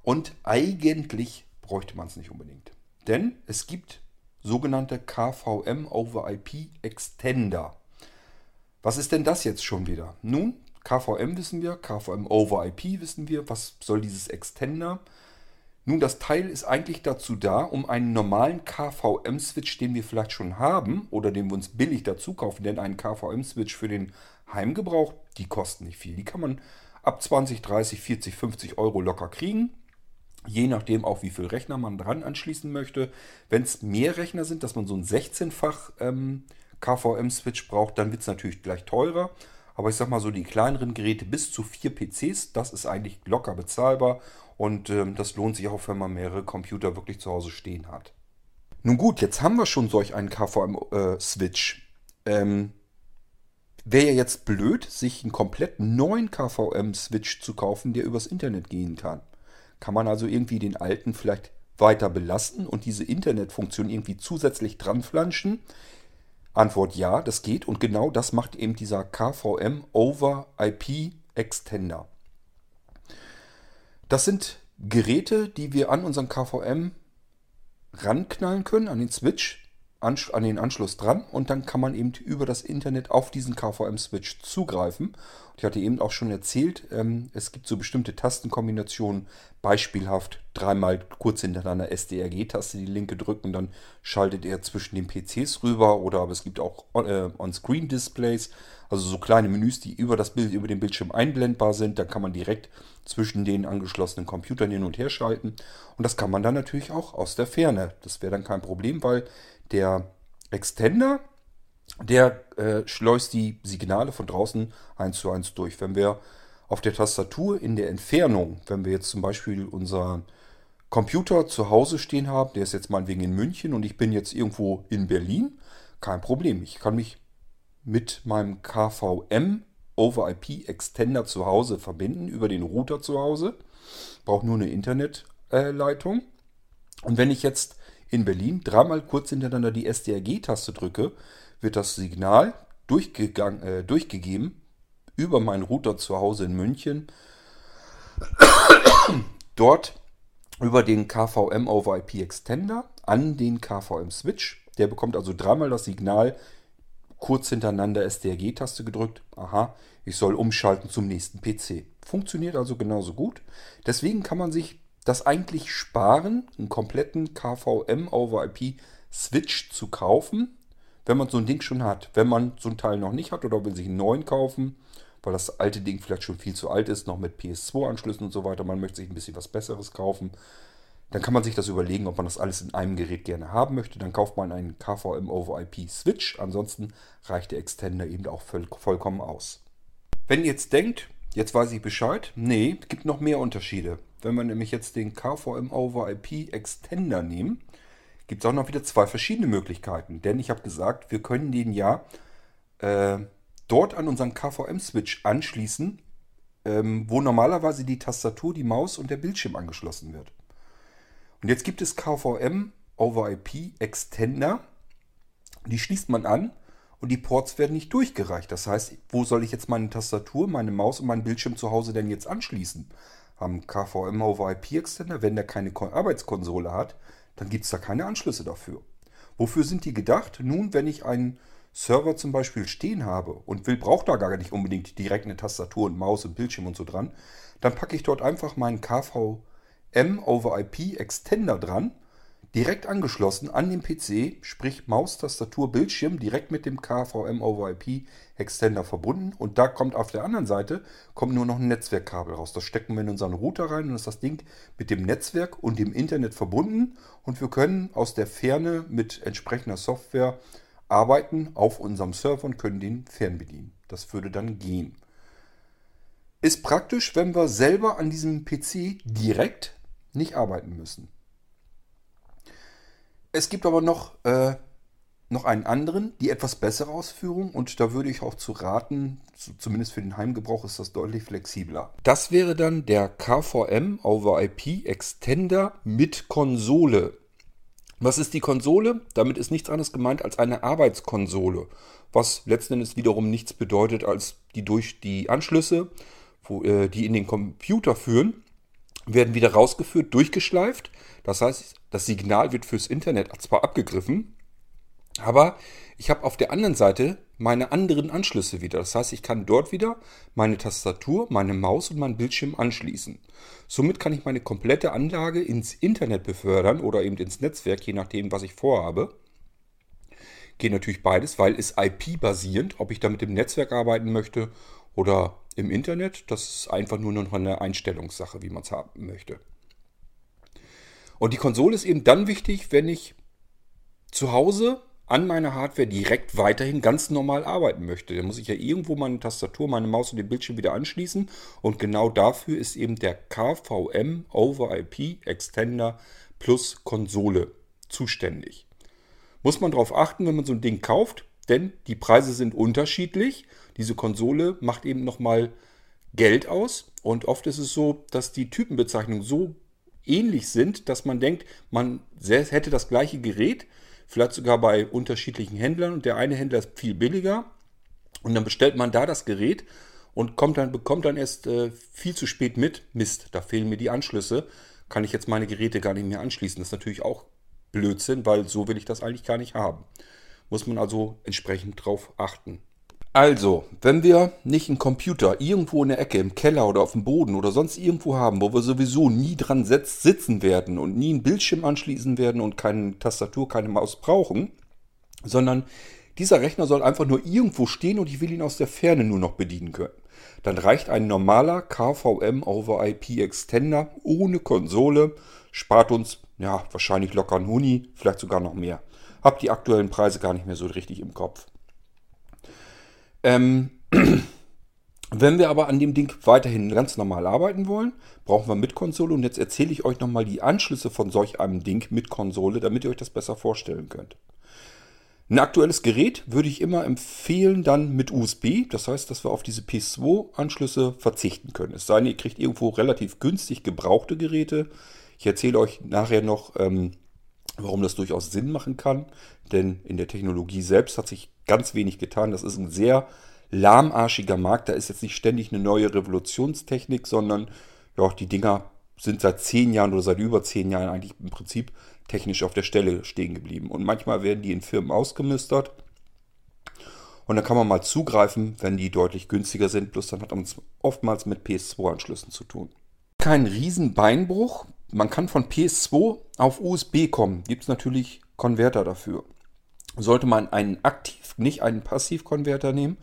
Und eigentlich bräuchte man es nicht unbedingt. Denn es gibt sogenannte KVM over IP Extender. Was ist denn das jetzt schon wieder? Nun, KVM wissen wir, KVM over IP wissen wir. Was soll dieses Extender? Nun, das Teil ist eigentlich dazu da, um einen normalen KVM-Switch, den wir vielleicht schon haben oder den wir uns billig dazu kaufen, denn einen KVM-Switch für den Heimgebrauch, die kosten nicht viel. Die kann man ab 20, 30, 40, 50 Euro locker kriegen. Je nachdem auch, wie viel Rechner man dran anschließen möchte. Wenn es mehr Rechner sind, dass man so ein 16-fach ähm, KVM-Switch braucht, dann wird es natürlich gleich teurer. Aber ich sag mal so, die kleineren Geräte bis zu vier PCs, das ist eigentlich locker bezahlbar. Und ähm, das lohnt sich auch, wenn man mehrere Computer wirklich zu Hause stehen hat. Nun gut, jetzt haben wir schon solch einen KVM-Switch. Äh, ähm, Wäre ja jetzt blöd, sich einen komplett neuen KVM-Switch zu kaufen, der übers Internet gehen kann. Kann man also irgendwie den alten vielleicht weiter belasten und diese Internetfunktion irgendwie zusätzlich dranflanschen? Antwort ja, das geht und genau das macht eben dieser KVM over IP Extender. Das sind Geräte, die wir an unseren KVM ranknallen können, an den Switch an den Anschluss dran und dann kann man eben über das Internet auf diesen KVM-Switch zugreifen. Ich hatte eben auch schon erzählt, ähm, es gibt so bestimmte Tastenkombinationen, beispielhaft dreimal kurz hintereinander SDRG-Taste die linke drücken, dann schaltet er zwischen den PCs rüber oder aber es gibt auch äh, On-Screen-Displays, also so kleine Menüs, die über das Bild, über den Bildschirm einblendbar sind. Da kann man direkt zwischen den angeschlossenen Computern hin und her schalten und das kann man dann natürlich auch aus der Ferne. Das wäre dann kein Problem, weil der Extender, der äh, schleust die Signale von draußen eins zu eins durch. Wenn wir auf der Tastatur in der Entfernung, wenn wir jetzt zum Beispiel unseren Computer zu Hause stehen haben, der ist jetzt meinetwegen in München und ich bin jetzt irgendwo in Berlin, Kein Problem. Ich kann mich mit meinem KVM over IP Extender zu Hause verbinden, über den Router zu Hause. Brauche nur eine Internetleitung. Und wenn ich jetzt in Berlin dreimal kurz hintereinander die SDRG-Taste drücke, wird das Signal äh, durchgegeben über meinen Router zu Hause in München. Dort über den KVM over IP Extender an den KVM Switch. Der bekommt also dreimal das Signal kurz hintereinander SDRG-Taste gedrückt. Aha, ich soll umschalten zum nächsten PC. Funktioniert also genauso gut. Deswegen kann man sich das eigentlich sparen, einen kompletten KVM over IP Switch zu kaufen, wenn man so ein Ding schon hat. Wenn man so ein Teil noch nicht hat oder will sich einen neuen kaufen, weil das alte Ding vielleicht schon viel zu alt ist, noch mit PS2-Anschlüssen und so weiter, man möchte sich ein bisschen was Besseres kaufen, dann kann man sich das überlegen, ob man das alles in einem Gerät gerne haben möchte. Dann kauft man einen KVM over IP Switch. Ansonsten reicht der Extender eben auch voll, vollkommen aus. Wenn ihr jetzt denkt, jetzt weiß ich Bescheid, nee, es gibt noch mehr Unterschiede. Wenn wir nämlich jetzt den KVM over IP Extender nehmen, gibt es auch noch wieder zwei verschiedene Möglichkeiten. Denn ich habe gesagt, wir können den ja äh, dort an unseren KVM-Switch anschließen, ähm, wo normalerweise die Tastatur, die Maus und der Bildschirm angeschlossen wird. Und jetzt gibt es KVM over IP Extender. Die schließt man an und die Ports werden nicht durchgereicht. Das heißt, wo soll ich jetzt meine Tastatur, meine Maus und meinen Bildschirm zu Hause denn jetzt anschließen? Am KVM over IP Extender, wenn der keine Arbeitskonsole hat, dann gibt es da keine Anschlüsse dafür. Wofür sind die gedacht? Nun, wenn ich einen Server zum Beispiel stehen habe und will, braucht da gar nicht unbedingt direkt eine Tastatur und Maus und Bildschirm und so dran, dann packe ich dort einfach meinen KVM over IP Extender dran, direkt angeschlossen an den PC, sprich Maus, Tastatur, Bildschirm, direkt mit dem KVM over IP Extender verbunden. Und da kommt auf der anderen Seite kommt nur noch ein Netzwerkkabel raus. Das stecken wir in unseren Router rein und ist das Ding mit dem Netzwerk und dem Internet verbunden. Und wir können aus der Ferne mit entsprechender Software arbeiten auf unserem Server und können den fernbedienen. Das würde dann gehen. Ist praktisch, wenn wir selber an diesem PC direkt nicht arbeiten müssen. Es gibt aber noch, äh, noch einen anderen, die etwas bessere Ausführung und da würde ich auch zu raten, zumindest für den Heimgebrauch ist das deutlich flexibler. Das wäre dann der KVM over IP Extender mit Konsole. Was ist die Konsole? Damit ist nichts anderes gemeint als eine Arbeitskonsole, was letzten Endes wiederum nichts bedeutet als die durch die Anschlüsse, wo, äh, die in den Computer führen, werden wieder rausgeführt, durchgeschleift. Das heißt, das Signal wird fürs Internet zwar abgegriffen, aber ich habe auf der anderen Seite meine anderen Anschlüsse wieder. Das heißt, ich kann dort wieder meine Tastatur, meine Maus und meinen Bildschirm anschließen. Somit kann ich meine komplette Anlage ins Internet befördern oder eben ins Netzwerk, je nachdem, was ich vorhabe. Geht natürlich beides, weil es IP-basierend, ob ich da mit dem Netzwerk arbeiten möchte oder im Internet. Das ist einfach nur noch eine Einstellungssache, wie man es haben möchte. Und die Konsole ist eben dann wichtig, wenn ich zu Hause an meiner Hardware direkt weiterhin ganz normal arbeiten möchte. Dann muss ich ja irgendwo meine Tastatur, meine Maus und den Bildschirm wieder anschließen. Und genau dafür ist eben der KVM over IP Extender plus Konsole zuständig. Muss man darauf achten, wenn man so ein Ding kauft, denn die Preise sind unterschiedlich. Diese Konsole macht eben nochmal Geld aus und oft ist es so, dass die Typenbezeichnungen so ähnlich sind, dass man denkt, man hätte das gleiche Gerät, vielleicht sogar bei unterschiedlichen Händlern und der eine Händler ist viel billiger und dann bestellt man da das Gerät und kommt dann, bekommt dann erst äh, viel zu spät mit, Mist, da fehlen mir die Anschlüsse, kann ich jetzt meine Geräte gar nicht mehr anschließen. Das ist natürlich auch Blödsinn, weil so will ich das eigentlich gar nicht haben muss man also entsprechend drauf achten. Also, wenn wir nicht einen Computer irgendwo in der Ecke, im Keller oder auf dem Boden oder sonst irgendwo haben, wo wir sowieso nie dran sitzen werden und nie einen Bildschirm anschließen werden und keine Tastatur, keine Maus brauchen, sondern dieser Rechner soll einfach nur irgendwo stehen und ich will ihn aus der Ferne nur noch bedienen können. Dann reicht ein normaler KVM over IP Extender ohne Konsole, spart uns ja wahrscheinlich locker einen Huni, vielleicht sogar noch mehr. Hab die aktuellen Preise gar nicht mehr so richtig im Kopf. Ähm, wenn wir aber an dem Ding weiterhin ganz normal arbeiten wollen, brauchen wir mit Konsole. Und jetzt erzähle ich euch nochmal die Anschlüsse von solch einem Ding mit Konsole, damit ihr euch das besser vorstellen könnt. Ein aktuelles Gerät würde ich immer empfehlen, dann mit USB. Das heißt, dass wir auf diese PS2-Anschlüsse verzichten können. Es sei denn, ihr kriegt irgendwo relativ günstig gebrauchte Geräte. Ich erzähle euch nachher noch, ähm, warum das durchaus Sinn machen kann. Denn in der Technologie selbst hat sich ganz wenig getan. Das ist ein sehr lahmarschiger Markt. Da ist jetzt nicht ständig eine neue Revolutionstechnik, sondern ja, die Dinger sind seit zehn Jahren oder seit über zehn Jahren eigentlich im Prinzip technisch auf der Stelle stehen geblieben. Und manchmal werden die in Firmen ausgemistert. Und dann kann man mal zugreifen, wenn die deutlich günstiger sind. Bloß dann hat man es oftmals mit PS2-Anschlüssen zu tun. Kein Riesenbeinbruch. Man kann von PS2 auf USB kommen. Gibt es natürlich Konverter dafür. Sollte man einen Aktiv, nicht einen Passivkonverter nehmen.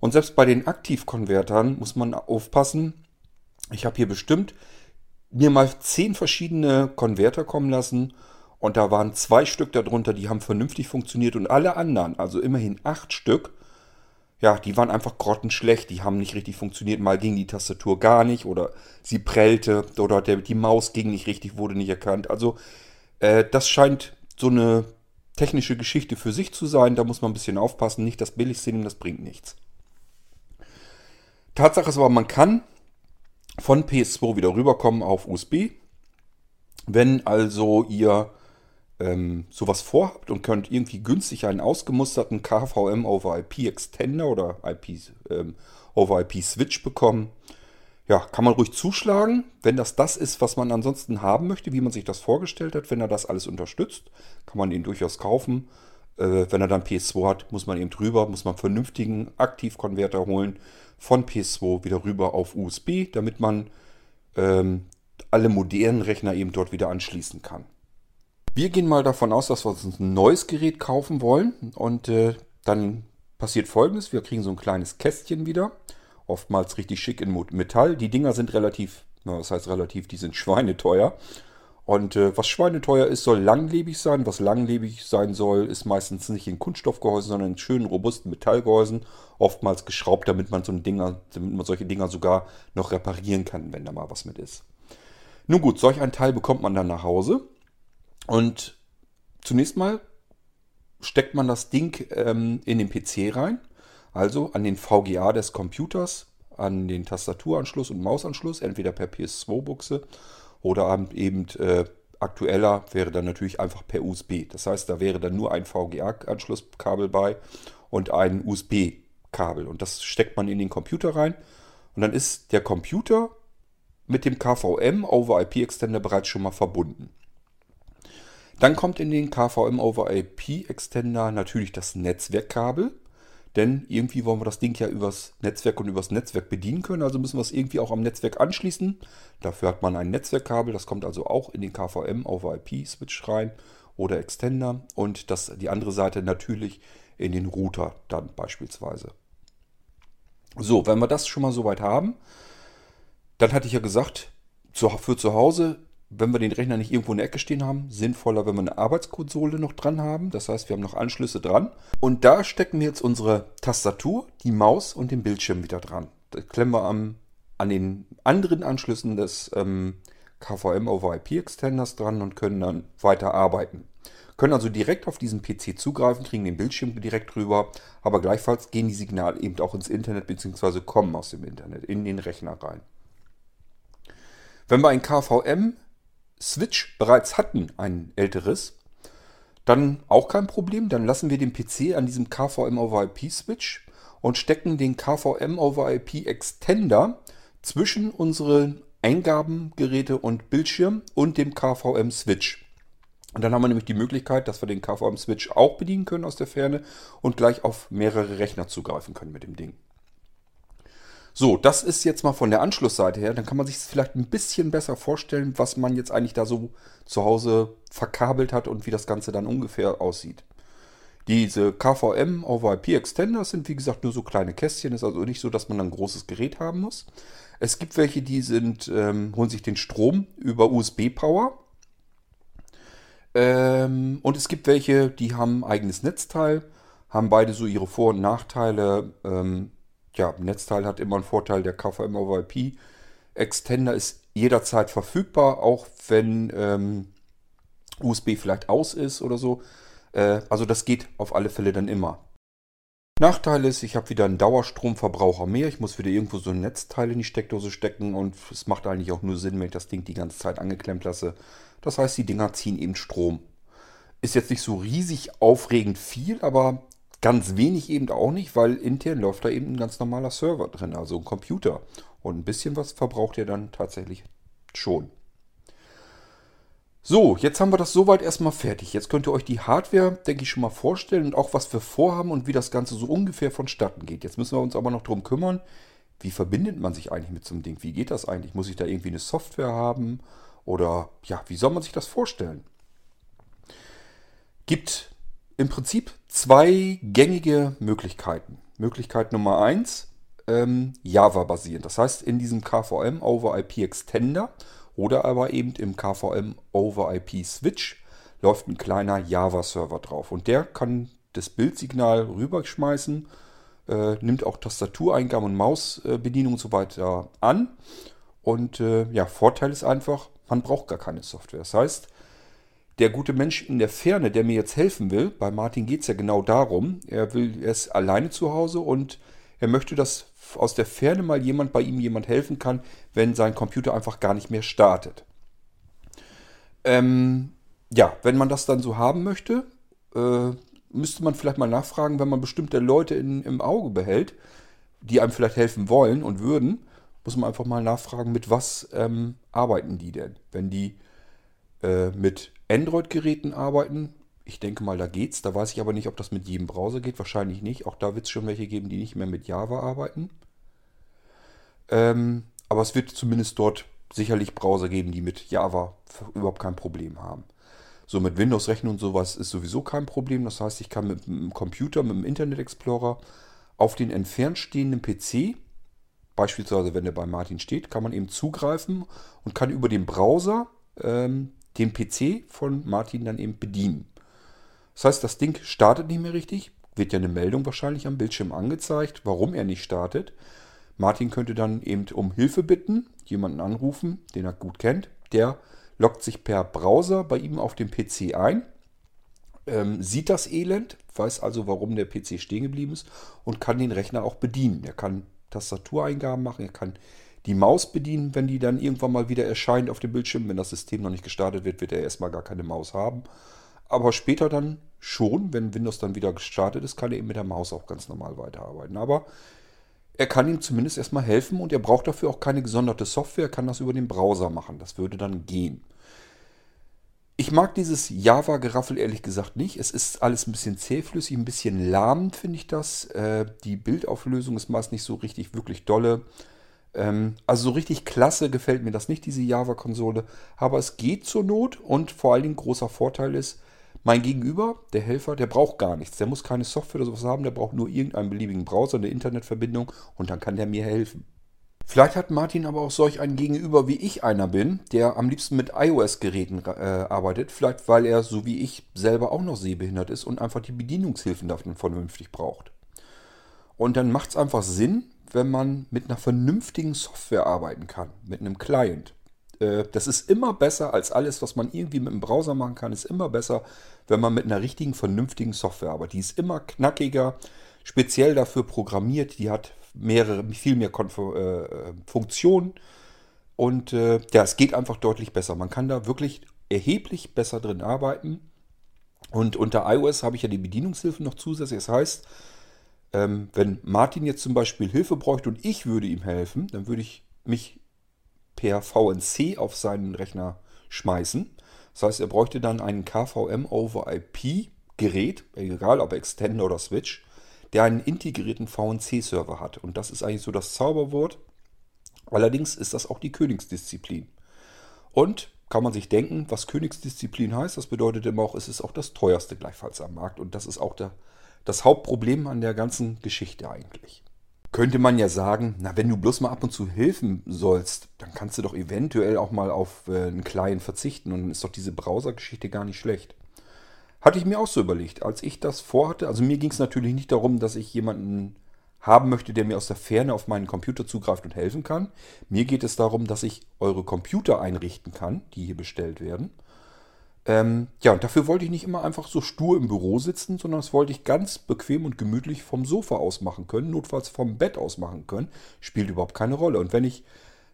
Und selbst bei den Aktivkonvertern muss man aufpassen. Ich habe hier bestimmt mir mal zehn verschiedene Konverter kommen lassen und da waren zwei Stück darunter, die haben vernünftig funktioniert und alle anderen, also immerhin acht Stück, ja, die waren einfach grottenschlecht, die haben nicht richtig funktioniert. Mal ging die Tastatur gar nicht oder sie prellte oder der, die Maus ging nicht richtig, wurde nicht erkannt. Also äh, das scheint so eine technische Geschichte für sich zu sein. Da muss man ein bisschen aufpassen. Nicht das Billigste nehmen, das bringt nichts. Tatsache ist aber, man kann von PS2 wieder rüberkommen auf USB. Wenn also ihr ähm, sowas vorhabt und könnt irgendwie günstig einen ausgemusterten KVM over IP Extender oder IP ähm, over IP Switch bekommen, ja, kann man ruhig zuschlagen, wenn das das ist, was man ansonsten haben möchte, wie man sich das vorgestellt hat. Wenn er das alles unterstützt, kann man ihn durchaus kaufen. Äh, wenn er dann PS2 hat, muss man eben drüber, muss man einen vernünftigen Aktivkonverter holen von PS2 wieder rüber auf USB, damit man ähm, alle modernen Rechner eben dort wieder anschließen kann. Wir gehen mal davon aus, dass wir uns ein neues Gerät kaufen wollen und äh, dann passiert folgendes, wir kriegen so ein kleines Kästchen wieder, oftmals richtig schick in Metall. Die Dinger sind relativ, na, was heißt relativ, die sind schweineteuer. Und äh, was schweineteuer ist, soll langlebig sein. Was langlebig sein soll, ist meistens nicht in Kunststoffgehäusen, sondern in schönen, robusten Metallgehäusen. Oftmals geschraubt, damit man, so ein Dinger, damit man solche Dinger sogar noch reparieren kann, wenn da mal was mit ist. Nun gut, solch ein Teil bekommt man dann nach Hause. Und zunächst mal steckt man das Ding ähm, in den PC rein, also an den VGA des Computers, an den Tastaturanschluss und Mausanschluss, entweder per PS2-Buchse oder eben äh, aktueller wäre dann natürlich einfach per USB. Das heißt, da wäre dann nur ein VGA-Anschlusskabel bei und ein USB-Kabel. Und das steckt man in den Computer rein. Und dann ist der Computer mit dem KVM over IP Extender bereits schon mal verbunden. Dann kommt in den KVM over IP Extender natürlich das Netzwerkkabel. Denn irgendwie wollen wir das Ding ja übers Netzwerk und übers Netzwerk bedienen können. Also müssen wir es irgendwie auch am Netzwerk anschließen. Dafür hat man ein Netzwerkkabel. Das kommt also auch in den KVM over IP Switch rein oder Extender. Und das, die andere Seite natürlich in den Router dann beispielsweise. So, wenn wir das schon mal soweit haben, dann hatte ich ja gesagt, für zu Hause wenn wir den Rechner nicht irgendwo in der Ecke stehen haben, sinnvoller, wenn wir eine Arbeitskonsole noch dran haben. Das heißt, wir haben noch Anschlüsse dran. Und da stecken wir jetzt unsere Tastatur, die Maus und den Bildschirm wieder dran. Das klemmen wir am, an den anderen Anschlüssen des ähm, KVM over IP Extenders dran und können dann weiter arbeiten. Können also direkt auf diesen PC zugreifen, kriegen den Bildschirm direkt rüber, aber gleichfalls gehen die Signale eben auch ins Internet bzw. kommen aus dem Internet in den Rechner rein. Wenn wir ein KVM Switch bereits hatten, ein älteres, dann auch kein Problem. Dann lassen wir den PC an diesem KVM over IP Switch und stecken den KVM over IP Extender zwischen unseren Eingabengeräte und Bildschirm und dem KVM Switch. Und dann haben wir nämlich die Möglichkeit, dass wir den KVM Switch auch bedienen können aus der Ferne und gleich auf mehrere Rechner zugreifen können mit dem Ding. So, das ist jetzt mal von der Anschlussseite her. Dann kann man sich vielleicht ein bisschen besser vorstellen, was man jetzt eigentlich da so zu Hause verkabelt hat und wie das Ganze dann ungefähr aussieht. Diese KVM over IP Extenders sind wie gesagt nur so kleine Kästchen. Ist also nicht so, dass man ein großes Gerät haben muss. Es gibt welche, die sind, ähm, holen sich den Strom über USB-Power. Ähm, und es gibt welche, die haben ein eigenes Netzteil, haben beide so ihre Vor- und Nachteile. Ähm, ja, Netzteil hat immer einen Vorteil, der KVM over IP Extender ist jederzeit verfügbar, auch wenn ähm, USB vielleicht aus ist oder so. Äh, also das geht auf alle Fälle dann immer. Nachteil ist, ich habe wieder einen Dauerstromverbraucher mehr. Ich muss wieder irgendwo so ein Netzteil in die Steckdose stecken und es macht eigentlich auch nur Sinn, wenn ich das Ding die ganze Zeit angeklemmt lasse. Das heißt, die Dinger ziehen eben Strom. Ist jetzt nicht so riesig aufregend viel, aber ganz wenig eben auch nicht, weil intern läuft da eben ein ganz normaler Server drin, also ein Computer. Und ein bisschen was verbraucht er dann tatsächlich schon. So, jetzt haben wir das soweit erstmal fertig. Jetzt könnt ihr euch die Hardware, denke ich, schon mal vorstellen und auch was wir vorhaben und wie das Ganze so ungefähr vonstatten geht. Jetzt müssen wir uns aber noch darum kümmern, wie verbindet man sich eigentlich mit so einem Ding? Wie geht das eigentlich? Muss ich da irgendwie eine Software haben? Oder ja, wie soll man sich das vorstellen? Gibt im Prinzip zwei gängige Möglichkeiten. Möglichkeit Nummer eins, ähm, Java basierend. Das heißt, in diesem KVM over IP Extender oder aber eben im KVM over IP Switch läuft ein kleiner Java-Server drauf. Und der kann das Bildsignal rüberschmeißen, äh, nimmt auch Tastatureingaben und Mausbedienung und so weiter an. Und äh, ja, Vorteil ist einfach, man braucht gar keine Software. Das heißt, der gute Mensch in der Ferne, der mir jetzt helfen will, bei Martin geht es ja genau darum, er will, er ist alleine zu Hause und er möchte, dass aus der Ferne mal jemand bei ihm jemand helfen kann, wenn sein Computer einfach gar nicht mehr startet. Ähm, ja, wenn man das dann so haben möchte, äh, müsste man vielleicht mal nachfragen, wenn man bestimmte Leute in, im Auge behält, die einem vielleicht helfen wollen und würden, muss man einfach mal nachfragen, mit was ähm, arbeiten die denn? Wenn die äh, mit Android-Geräten arbeiten, ich denke mal, da geht's. Da weiß ich aber nicht, ob das mit jedem Browser geht. Wahrscheinlich nicht. Auch da wird es schon welche geben, die nicht mehr mit Java arbeiten. Ähm, aber es wird zumindest dort sicherlich Browser geben, die mit Java überhaupt kein Problem haben. So mit Windows-Rechnen und sowas ist sowieso kein Problem. Das heißt, ich kann mit dem Computer, mit dem Internet Explorer auf den entfernt stehenden PC, beispielsweise wenn der bei Martin steht, kann man eben zugreifen und kann über den Browser ähm, den PC von Martin dann eben bedienen. Das heißt, das Ding startet nicht mehr richtig, wird ja eine Meldung wahrscheinlich am Bildschirm angezeigt, warum er nicht startet. Martin könnte dann eben um Hilfe bitten, jemanden anrufen, den er gut kennt. Der loggt sich per Browser bei ihm auf dem PC ein, ähm, sieht das Elend, weiß also, warum der PC stehen geblieben ist und kann den Rechner auch bedienen. Er kann Tastatureingaben machen, er kann die Maus bedienen, wenn die dann irgendwann mal wieder erscheint auf dem Bildschirm. Wenn das System noch nicht gestartet wird, wird er erstmal gar keine Maus haben. Aber später dann schon, wenn Windows dann wieder gestartet ist, kann er eben mit der Maus auch ganz normal weiterarbeiten. Aber er kann ihm zumindest erstmal helfen und er braucht dafür auch keine gesonderte Software, er kann das über den Browser machen. Das würde dann gehen. Ich mag dieses Java-Geraffel ehrlich gesagt nicht. Es ist alles ein bisschen zähflüssig, ein bisschen lahm, finde ich das. Äh, die Bildauflösung ist meist nicht so richtig wirklich dolle. Ähm, also so richtig klasse gefällt mir das nicht, diese Java-Konsole. Aber es geht zur Not und vor allen Dingen großer Vorteil ist, mein Gegenüber, der Helfer, der braucht gar nichts. Der muss keine Software oder sowas haben, der braucht nur irgendeinen beliebigen Browser, eine Internetverbindung und dann kann der mir helfen. Vielleicht hat Martin aber auch solch einen Gegenüber, wie ich einer bin, der am liebsten mit iOS-Geräten äh, arbeitet. Vielleicht weil er, so wie ich, selber auch noch sehbehindert ist und einfach die Bedienungshilfen davon vernünftig braucht. Und dann macht es einfach Sinn, wenn man mit einer vernünftigen Software arbeiten kann, mit einem Client. Äh, das ist immer besser als alles, was man irgendwie mit dem Browser machen kann, ist immer besser, wenn man mit einer richtigen, vernünftigen Software arbeitet. Die ist immer knackiger, speziell dafür programmiert, die hat mehrere, viel mehr Konf äh, Funktionen und äh, ja, es geht einfach deutlich besser. Man kann da wirklich erheblich besser drin arbeiten. Und unter iOS habe ich ja die Bedienungshilfen noch zusätzlich. Das heißt, ähm, wenn Martin jetzt zum Beispiel Hilfe bräuchte und ich würde ihm helfen, dann würde ich mich per VNC auf seinen Rechner schmeißen. Das heißt, er bräuchte dann einen KVM over IP Gerät, egal ob Extender oder Switch, der einen integrierten VNC-Server hat. Und das ist eigentlich so das Zauberwort. Allerdings ist das auch die Königsdisziplin. Und kann man sich denken, was Königsdisziplin heißt, das bedeutet immer auch, es ist auch das teuerste gleichfalls am Markt. Und das ist auch der, das Hauptproblem an der ganzen Geschichte eigentlich könnte man ja sagen, na, wenn du bloß mal ab und zu helfen sollst, dann kannst du doch eventuell auch mal auf äh, einen Client verzichten und dann ist doch diese Browser-Geschichte gar nicht schlecht. Hatte ich mir auch so überlegt, als ich das vorhatte. Also mir ging es natürlich nicht darum, dass ich jemanden haben möchte, der mir aus der Ferne auf meinen Computer zugreift und helfen kann. Mir geht es darum, dass ich eure Computer einrichten kann, die hier bestellt werden. Ähm, ja, und dafür wollte ich nicht immer einfach so stur im Büro sitzen, sondern das wollte ich ganz bequem und gemütlich vom Sofa aus machen können, notfalls vom Bett aus machen können. Spielt überhaupt keine Rolle. Und wenn ich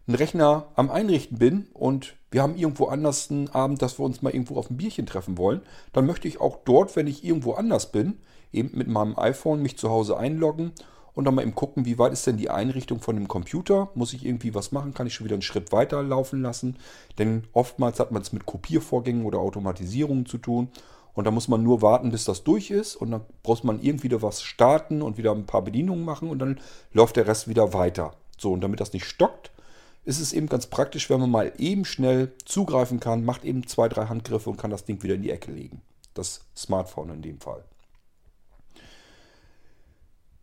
einen Rechner am Einrichten bin und wir haben irgendwo anders einen Abend, dass wir uns mal irgendwo auf ein Bierchen treffen wollen, dann möchte ich auch dort, wenn ich irgendwo anders bin, eben mit meinem iPhone mich zu Hause einloggen und dann mal eben gucken, wie weit ist denn die Einrichtung von dem Computer. Muss ich irgendwie was machen? Kann ich schon wieder einen Schritt weiter laufen lassen? Denn oftmals hat man es mit Kopiervorgängen oder Automatisierungen zu tun. Und da muss man nur warten, bis das durch ist. Und dann braucht man irgendwie wieder was starten und wieder ein paar Bedienungen machen und dann läuft der Rest wieder weiter. So, und damit das nicht stockt, ist es eben ganz praktisch, wenn man mal eben schnell zugreifen kann, macht eben zwei, drei Handgriffe und kann das Ding wieder in die Ecke legen. Das Smartphone in dem Fall.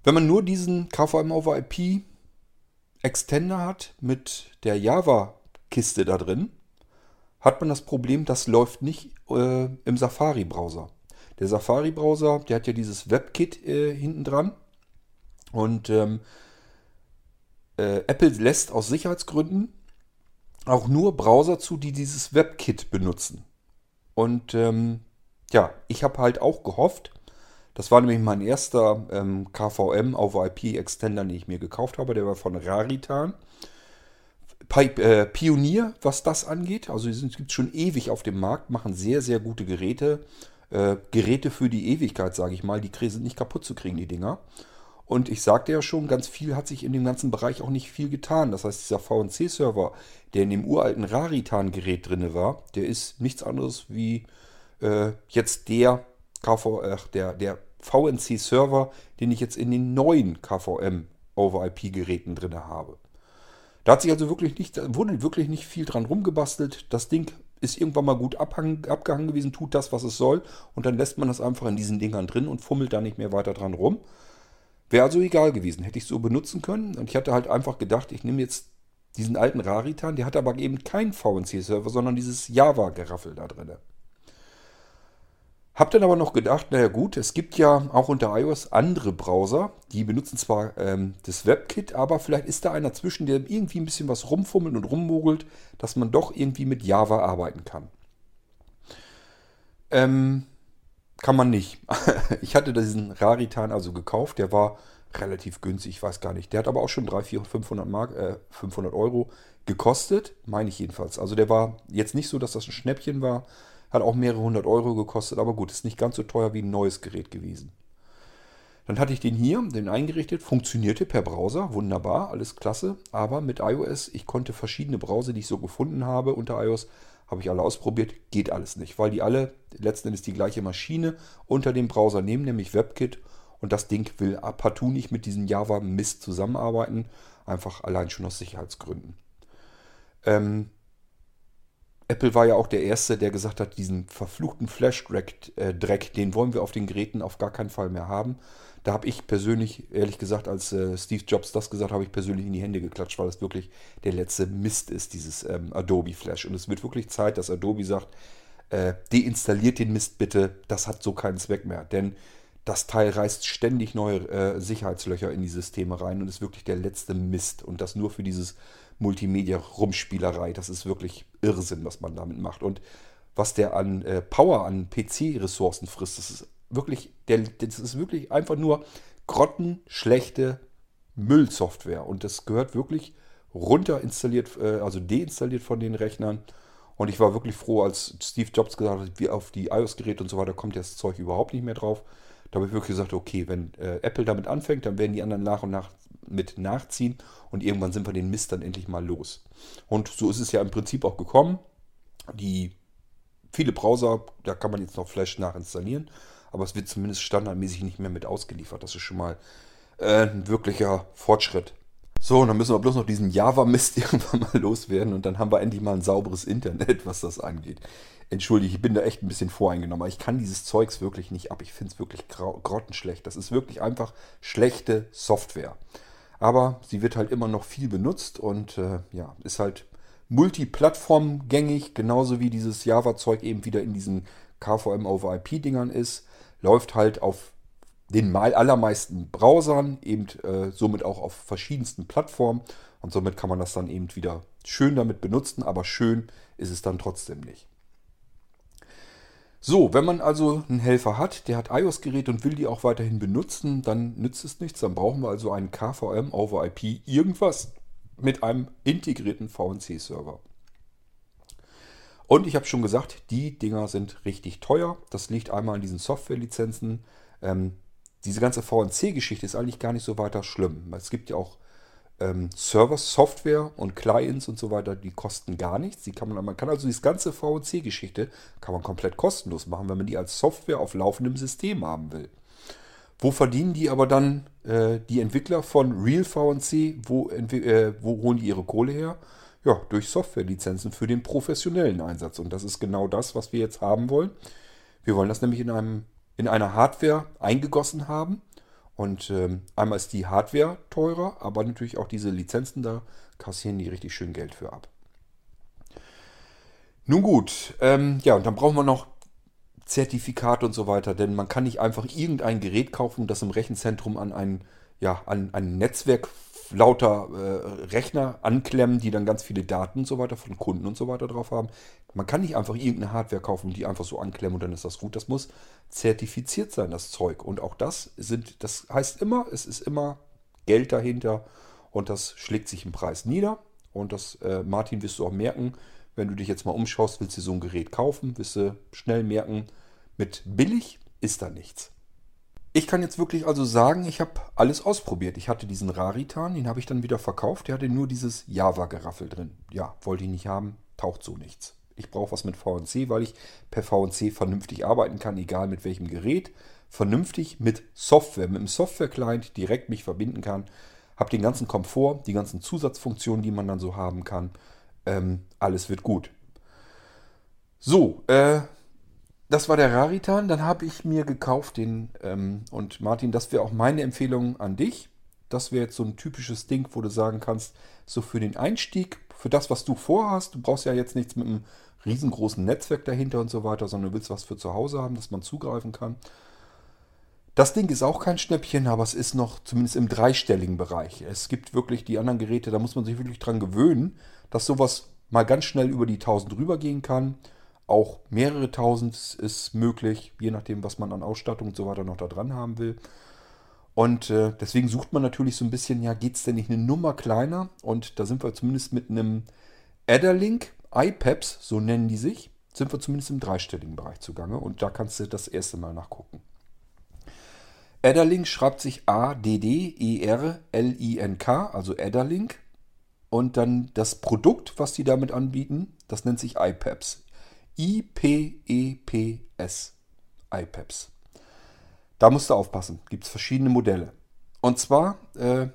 Wenn man nur diesen KVM over IP Extender hat mit der Java-Kiste da drin, hat man das Problem, das läuft nicht äh, im Safari-Browser. Der Safari-Browser, der hat ja dieses WebKit äh, hinten dran. Und ähm, äh, Apple lässt aus Sicherheitsgründen auch nur Browser zu, die dieses WebKit benutzen. Und ähm, ja, ich habe halt auch gehofft, das war nämlich mein erster ähm, KVM auf IP Extender, den ich mir gekauft habe. Der war von Raritan. Pipe, äh, Pionier, was das angeht. Also die gibt es schon ewig auf dem Markt, machen sehr, sehr gute Geräte. Äh, Geräte für die Ewigkeit, sage ich mal. Die sind nicht kaputt zu kriegen, die Dinger. Und ich sagte ja schon, ganz viel hat sich in dem ganzen Bereich auch nicht viel getan. Das heißt, dieser VNC-Server, der in dem uralten Raritan-Gerät drin war, der ist nichts anderes wie äh, jetzt der KV, äh, der, der VNC-Server, den ich jetzt in den neuen KVM over IP-Geräten drin habe. Da hat sich also wirklich nicht, wurde wirklich nicht viel dran rumgebastelt. Das Ding ist irgendwann mal gut abhang, abgehangen gewesen, tut das, was es soll. Und dann lässt man das einfach in diesen Dingern drin und fummelt da nicht mehr weiter dran rum. Wäre also egal gewesen, hätte ich so benutzen können. Und ich hatte halt einfach gedacht, ich nehme jetzt diesen alten Raritan, der hat aber eben keinen VNC-Server, sondern dieses Java-Geraffel da drin. Hab dann aber noch gedacht, naja gut, es gibt ja auch unter iOS andere Browser, die benutzen zwar ähm, das WebKit, aber vielleicht ist da einer zwischen, der irgendwie ein bisschen was rumfummelt und rummogelt, dass man doch irgendwie mit Java arbeiten kann. Ähm, kann man nicht. ich hatte diesen Raritan also gekauft, der war relativ günstig, ich weiß gar nicht. Der hat aber auch schon 300, 400, 500, Mark, äh, 500 Euro gekostet, meine ich jedenfalls. Also der war jetzt nicht so, dass das ein Schnäppchen war, hat auch mehrere hundert Euro gekostet, aber gut, ist nicht ganz so teuer wie ein neues Gerät gewesen. Dann hatte ich den hier, den eingerichtet, funktionierte per Browser, wunderbar, alles klasse. Aber mit iOS, ich konnte verschiedene Browser, die ich so gefunden habe unter iOS, habe ich alle ausprobiert, geht alles nicht, weil die alle letzten Endes die gleiche Maschine unter dem Browser nehmen, nämlich WebKit. Und das Ding will partout nicht mit diesem Java-Mist zusammenarbeiten, einfach allein schon aus Sicherheitsgründen. Ähm, Apple war ja auch der Erste, der gesagt hat, diesen verfluchten Flash-Dreck, äh, den wollen wir auf den Geräten auf gar keinen Fall mehr haben. Da habe ich persönlich, ehrlich gesagt, als äh, Steve Jobs das gesagt habe, ich persönlich in die Hände geklatscht, weil das wirklich der letzte Mist ist, dieses ähm, Adobe Flash. Und es wird wirklich Zeit, dass Adobe sagt, äh, deinstalliert den Mist bitte, das hat so keinen Zweck mehr. Denn das Teil reißt ständig neue äh, Sicherheitslöcher in die Systeme rein und ist wirklich der letzte Mist. Und das nur für dieses Multimedia-Rumspielerei. Das ist wirklich Irrsinn, was man damit macht. Und was der an äh, Power, an PC-Ressourcen frisst, das ist wirklich, der, das ist wirklich einfach nur grottenschlechte Müllsoftware. Und das gehört wirklich runter installiert, äh, also deinstalliert von den Rechnern. Und ich war wirklich froh, als Steve Jobs gesagt hat, wie auf die iOS-Geräte und so weiter kommt das Zeug überhaupt nicht mehr drauf. Da habe ich wirklich gesagt, okay, wenn äh, Apple damit anfängt, dann werden die anderen nach und nach mit nachziehen und irgendwann sind wir den Mist dann endlich mal los. Und so ist es ja im Prinzip auch gekommen. Die viele Browser, da kann man jetzt noch Flash nachinstallieren, aber es wird zumindest standardmäßig nicht mehr mit ausgeliefert. Das ist schon mal äh, ein wirklicher Fortschritt. So, und dann müssen wir bloß noch diesen Java-Mist irgendwann mal loswerden und dann haben wir endlich mal ein sauberes Internet, was das angeht. Entschuldige, ich bin da echt ein bisschen voreingenommen, aber ich kann dieses Zeugs wirklich nicht ab. Ich finde es wirklich grottenschlecht. Das ist wirklich einfach schlechte Software. Aber sie wird halt immer noch viel benutzt und äh, ja, ist halt multiplattformgängig, genauso wie dieses Java-Zeug eben wieder in diesen KVM over IP-Dingern ist. Läuft halt auf den allermeisten Browsern, eben äh, somit auch auf verschiedensten Plattformen und somit kann man das dann eben wieder schön damit benutzen, aber schön ist es dann trotzdem nicht. So, wenn man also einen Helfer hat, der hat iOS-Geräte und will die auch weiterhin benutzen, dann nützt es nichts. Dann brauchen wir also einen KVM over IP irgendwas mit einem integrierten VNC-Server. Und ich habe schon gesagt, die Dinger sind richtig teuer. Das liegt einmal an diesen Softwarelizenzen. Ähm, diese ganze VNC-Geschichte ist eigentlich gar nicht so weiter schlimm. Es gibt ja auch ähm, Server-Software und Clients und so weiter, die kosten gar nichts. Die kann man, man kann also diese ganze VNC-Geschichte kann man komplett kostenlos machen, wenn man die als Software auf laufendem System haben will. Wo verdienen die aber dann äh, die Entwickler von Real VNC? Wo, äh, wo holen die ihre Kohle her? Ja, durch Softwarelizenzen für den professionellen Einsatz. Und das ist genau das, was wir jetzt haben wollen. Wir wollen das nämlich in, einem, in einer Hardware eingegossen haben und ähm, einmal ist die Hardware teurer, aber natürlich auch diese Lizenzen, da kassieren die richtig schön Geld für ab. Nun gut, ähm, ja, und dann brauchen wir noch Zertifikate und so weiter, denn man kann nicht einfach irgendein Gerät kaufen, das im Rechenzentrum an ein, ja, an ein Netzwerk lauter äh, Rechner anklemmen, die dann ganz viele Daten und so weiter von Kunden und so weiter drauf haben. Man kann nicht einfach irgendeine Hardware kaufen, die einfach so anklemmen und dann ist das gut. Das muss zertifiziert sein, das Zeug. Und auch das sind, das heißt immer, es ist immer Geld dahinter und das schlägt sich im Preis nieder. Und das, äh, Martin, wirst du auch merken, wenn du dich jetzt mal umschaust, willst du so ein Gerät kaufen, wirst du schnell merken, mit billig ist da nichts. Ich kann jetzt wirklich also sagen, ich habe alles ausprobiert. Ich hatte diesen Raritan, den habe ich dann wieder verkauft. Der hatte nur dieses Java-Geraffel drin. Ja, wollte ich nicht haben, taucht so nichts. Ich brauche was mit VNC, weil ich per VNC vernünftig arbeiten kann, egal mit welchem Gerät. Vernünftig mit Software, mit einem Software-Client direkt mich verbinden kann. Habe den ganzen Komfort, die ganzen Zusatzfunktionen, die man dann so haben kann. Ähm, alles wird gut. So, äh, das war der Raritan. Dann habe ich mir gekauft den, ähm, und Martin, das wäre auch meine Empfehlung an dich. Das wäre jetzt so ein typisches Ding, wo du sagen kannst, so für den Einstieg, für das, was du vorhast, du brauchst ja jetzt nichts mit einem riesengroßen Netzwerk dahinter und so weiter, sondern du willst was für zu Hause haben, dass man zugreifen kann. Das Ding ist auch kein Schnäppchen, aber es ist noch zumindest im dreistelligen Bereich. Es gibt wirklich die anderen Geräte, da muss man sich wirklich dran gewöhnen, dass sowas mal ganz schnell über die 1000 rübergehen kann. Auch mehrere tausend ist möglich, je nachdem, was man an Ausstattung und so weiter noch da dran haben will. Und äh, deswegen sucht man natürlich so ein bisschen, ja, geht es denn nicht eine Nummer kleiner? Und da sind wir zumindest mit einem Adderlink, iPaps, so nennen die sich, sind wir zumindest im dreistelligen Bereich zugange. Und da kannst du das erste Mal nachgucken. Adderlink schreibt sich A-D-D-E-R-L-I-N-K, also Adderlink. Und dann das Produkt, was die damit anbieten, das nennt sich iPaps. IPEPS. iPaps. Da musst du aufpassen. Gibt es verschiedene Modelle. Und zwar, äh,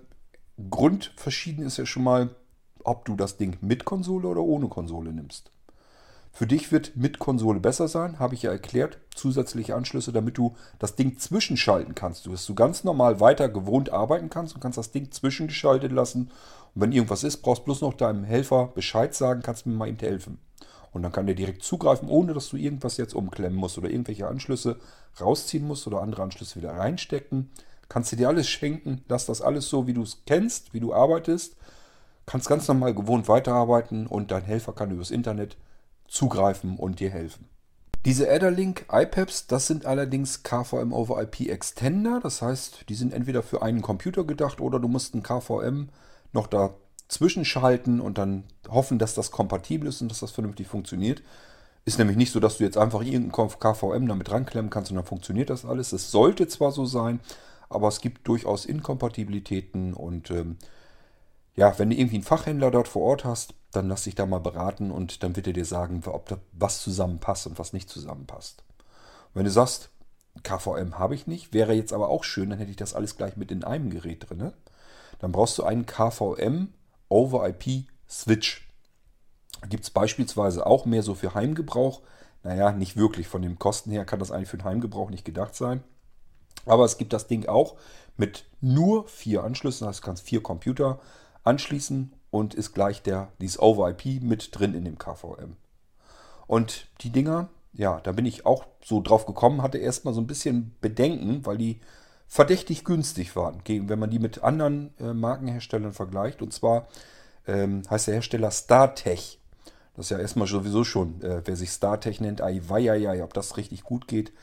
grundverschieden ist ja schon mal, ob du das Ding mit Konsole oder ohne Konsole nimmst. Für dich wird mit Konsole besser sein, habe ich ja erklärt. Zusätzliche Anschlüsse, damit du das Ding zwischenschalten kannst. Du wirst du ganz normal weiter gewohnt arbeiten kannst und kannst das Ding zwischengeschaltet lassen. Und wenn irgendwas ist, brauchst du bloß noch deinem Helfer Bescheid sagen, kannst mir mal eben helfen. Und dann kann der direkt zugreifen, ohne dass du irgendwas jetzt umklemmen musst oder irgendwelche Anschlüsse rausziehen musst oder andere Anschlüsse wieder reinstecken. Kannst du dir alles schenken, lass das alles so, wie du es kennst, wie du arbeitest. Kannst ganz normal gewohnt weiterarbeiten und dein Helfer kann übers Internet zugreifen und dir helfen. Diese Adderlink iPads, das sind allerdings KVM over IP Extender. Das heißt, die sind entweder für einen Computer gedacht oder du musst ein KVM noch da zwischenschalten und dann hoffen, dass das kompatibel ist und dass das vernünftig funktioniert. Ist nämlich nicht so, dass du jetzt einfach irgendein KVM damit ranklemmen kannst und dann funktioniert das alles. Es sollte zwar so sein, aber es gibt durchaus Inkompatibilitäten und ähm, ja, wenn du irgendwie einen Fachhändler dort vor Ort hast, dann lass dich da mal beraten und dann wird er dir sagen, ob da was zusammenpasst und was nicht zusammenpasst. Und wenn du sagst, KVM habe ich nicht, wäre jetzt aber auch schön, dann hätte ich das alles gleich mit in einem Gerät drin. Dann brauchst du einen KVM Over-IP-Switch. Gibt es beispielsweise auch mehr so für Heimgebrauch. Naja, nicht wirklich. Von den Kosten her kann das eigentlich für den Heimgebrauch nicht gedacht sein. Aber es gibt das Ding auch mit nur vier Anschlüssen. Das heißt, du kannst vier Computer anschließen und ist gleich der, dieses Over-IP mit drin in dem KVM. Und die Dinger, ja, da bin ich auch so drauf gekommen, hatte erstmal so ein bisschen Bedenken, weil die verdächtig günstig waren, wenn man die mit anderen äh, Markenherstellern vergleicht. Und zwar ähm, heißt der Hersteller StarTech. Das ist ja erstmal sowieso schon, äh, wer sich StarTech nennt, ai weieiei, ob das richtig gut geht.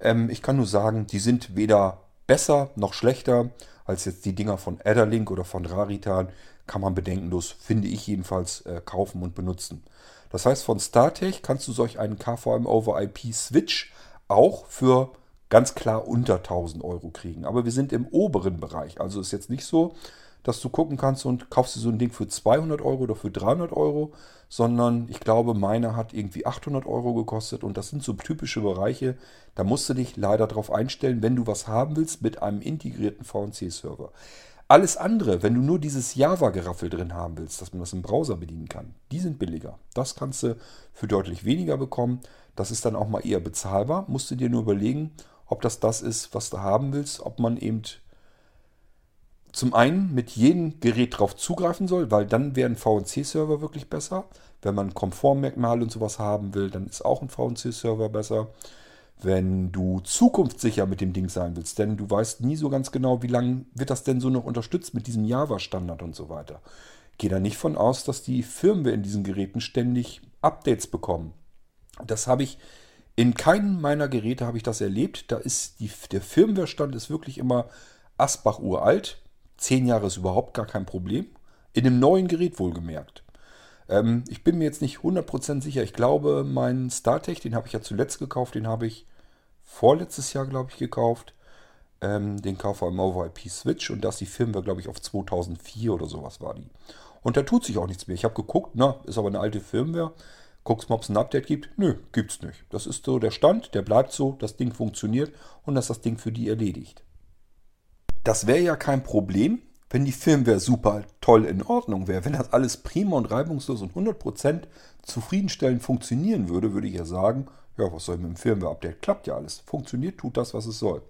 Ähm, ich kann nur sagen, die sind weder besser noch schlechter als jetzt die Dinger von Adderlink oder von Raritan. Kann man bedenkenlos, finde ich jedenfalls, äh, kaufen und benutzen. Das heißt, von StarTech kannst du solch einen KVM over IP Switch auch für ganz klar unter 1000 Euro kriegen. Aber wir sind im oberen Bereich. Also ist jetzt nicht so, dass du gucken kannst und kaufst dir so ein Ding für 200 Euro oder für 300 Euro, sondern ich glaube, meine hat irgendwie 800 Euro gekostet und das sind so typische Bereiche, da musst du dich leider darauf einstellen, wenn du was haben willst mit einem integrierten VNC-Server. Alles andere, wenn du nur dieses Java-Geraffel drin haben willst, dass man das im Browser bedienen kann, die sind billiger. Das kannst du für deutlich weniger bekommen. Das ist dann auch mal eher bezahlbar. Musst du dir nur überlegen, ob das das ist, was du haben willst, ob man eben zum einen mit jedem Gerät drauf zugreifen soll, weil dann wäre ein VNC-Server wirklich besser. Wenn man Komfortmerkmale und sowas haben will, dann ist auch ein VNC-Server besser. Wenn du zukunftssicher mit dem Ding sein willst, denn du weißt nie so ganz genau, wie lange wird das denn so noch unterstützt mit diesem Java-Standard und so weiter. Geh da nicht von aus, dass die Firmware in diesen Geräten ständig Updates bekommen. Das habe ich in keinem meiner Geräte habe ich das erlebt. Da ist die, der Firmware-Stand ist wirklich immer Asbach uralt. Zehn Jahre ist überhaupt gar kein Problem. In einem neuen Gerät wohlgemerkt. Ähm, ich bin mir jetzt nicht 100% sicher. Ich glaube, meinen StarTech, den habe ich ja zuletzt gekauft, den habe ich vorletztes Jahr, glaube ich, gekauft. Ähm, den KVM Over IP Switch und das die Firmware, glaube ich, auf 2004 oder sowas war die. Und da tut sich auch nichts mehr. Ich habe geguckt, na, ist aber eine alte Firmware. Guckst mal, ob es ein Update gibt. Nö, gibt's nicht. Das ist so der Stand, der bleibt so, das Ding funktioniert und das ist das Ding für die erledigt. Das wäre ja kein Problem, wenn die Firmware super toll in Ordnung wäre. Wenn das alles prima und reibungslos und 100% zufriedenstellend funktionieren würde, würde ich ja sagen, ja, was soll mit dem Firmware-Update? Klappt ja alles. Funktioniert, tut das, was es soll.